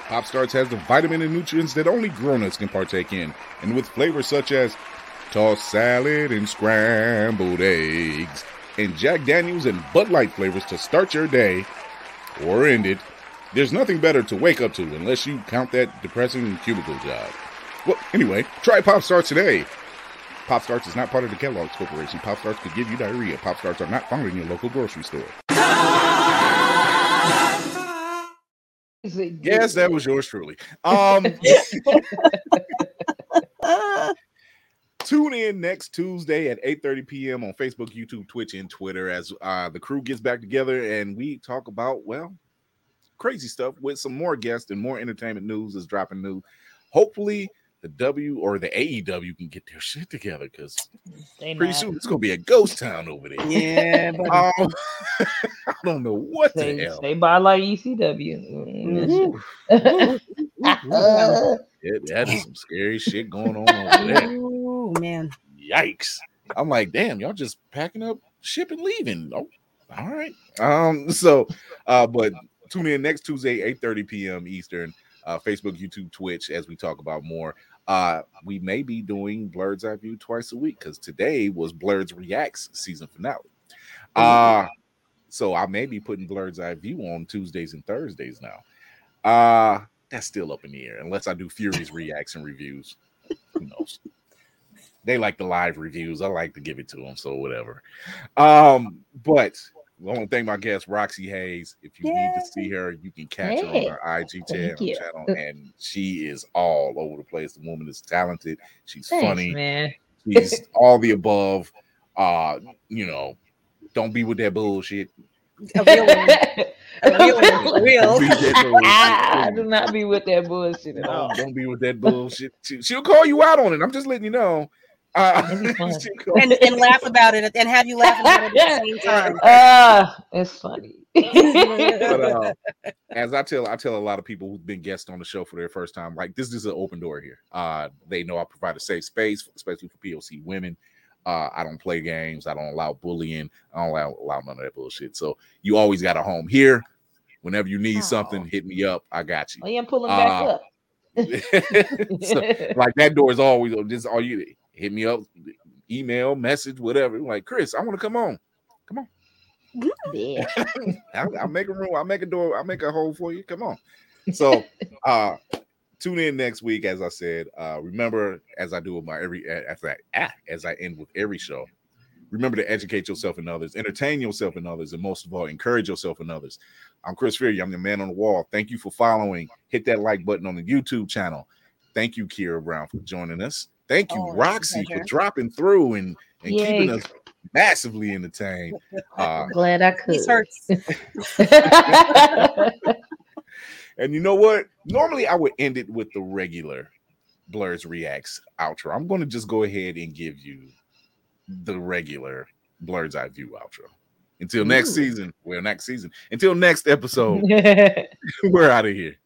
Pop Starts has the vitamin and nutrients that only grown-ups can partake in, and with flavors such as tossed salad and scrambled eggs, and Jack Daniels and Bud Light flavors to start your day or end it. There's nothing better to wake up to unless you count that depressing cubicle job. Well, anyway, try Pop Starts today. Pop Starts is not part of the Kellogg's Corporation. Pop Starts could give you diarrhea. Pop Starts are not found in your local grocery store. Yes, that was yours truly. Um, tune in next Tuesday at 8:30 p.m. on Facebook, YouTube, Twitch, and Twitter as uh, the crew gets back together and we talk about well, crazy stuff with some more guests and more entertainment news is dropping new. Hopefully, the W or the AEW can get their shit together because pretty not. soon it's gonna be a ghost town over there. Yeah, but Um, I don't know what they, the They, hell. they buy like ECW. Yeah, that is some scary shit going on over there. oh man, Yikes! I'm like, damn, y'all just packing up ship and leaving. Oh, all right. Um, so, uh, but tune in next Tuesday, 8:30 p.m. Eastern, uh, Facebook, YouTube, Twitch, as we talk about more. Uh, we may be doing Blerd's Eye View twice a week because today was Blerds Reacts season finale. Uh so I may be putting Blerd's Eye View on Tuesdays and Thursdays now. Uh that's still up in the air unless I do Fury's reacts and reviews. Who knows? They like the live reviews. I like to give it to them, so whatever. Um, but I want to thank my guest Roxxy Haze. If you need to see her, you can catch Hey, her on her IG channel, and she is all over the place. The woman is talented. She's Thanks, funny. man. She's all the above. Uh, you know, don't be with that bullshit. a real one. A real one. Real. Don't be with that bullshit. Ah, do not be with that bullshit at all. Don't, don't be with that bullshit. She, she'll call you out on it. I'm just letting you know. Uh, That'd be fun. she'll call- And, and laugh about it and have you laugh about it at the same time. Ah, it's funny. but, uh, as I tell, I tell a lot of people who've been guests on the show for their first time, like this is an open door here. Uh, they know I provide a safe space, especially for POC women. Uh, I don't play games. I don't allow bullying. I don't allow, allow none of that bullshit. So you always got a home here. Whenever you need something, hit me up. I got you. Oh, yeah, pull him back Uh, up. so, like that door is always is all you hit me up, email, message, whatever. Like Chris, I want to come on. come on. yeah. I'll, I'll make a room. I'll make a door. I'll make a hole for you. Come on. So, uh, tune in next week. As I said, uh, remember as I do with my every as I ah, as I end with every show. Remember to educate yourself and others, entertain yourself and others, and most of all, encourage yourself and others. I'm Chris Fury. I'm the man on the wall. Thank you for following. Hit that like button on the YouTube channel. Thank you, Kira Brown, for joining us. Thank you, Oh, Roxxy, for dropping through and, and keeping us massively entertained. Uh, Glad I could. And you know what? Normally I would end it with the regular Blerds Reacts outro. I'm going to just go ahead and give you the regular Blerd's Eye View outro. Until next Ooh. season, well, next season, until next episode, we're out of here.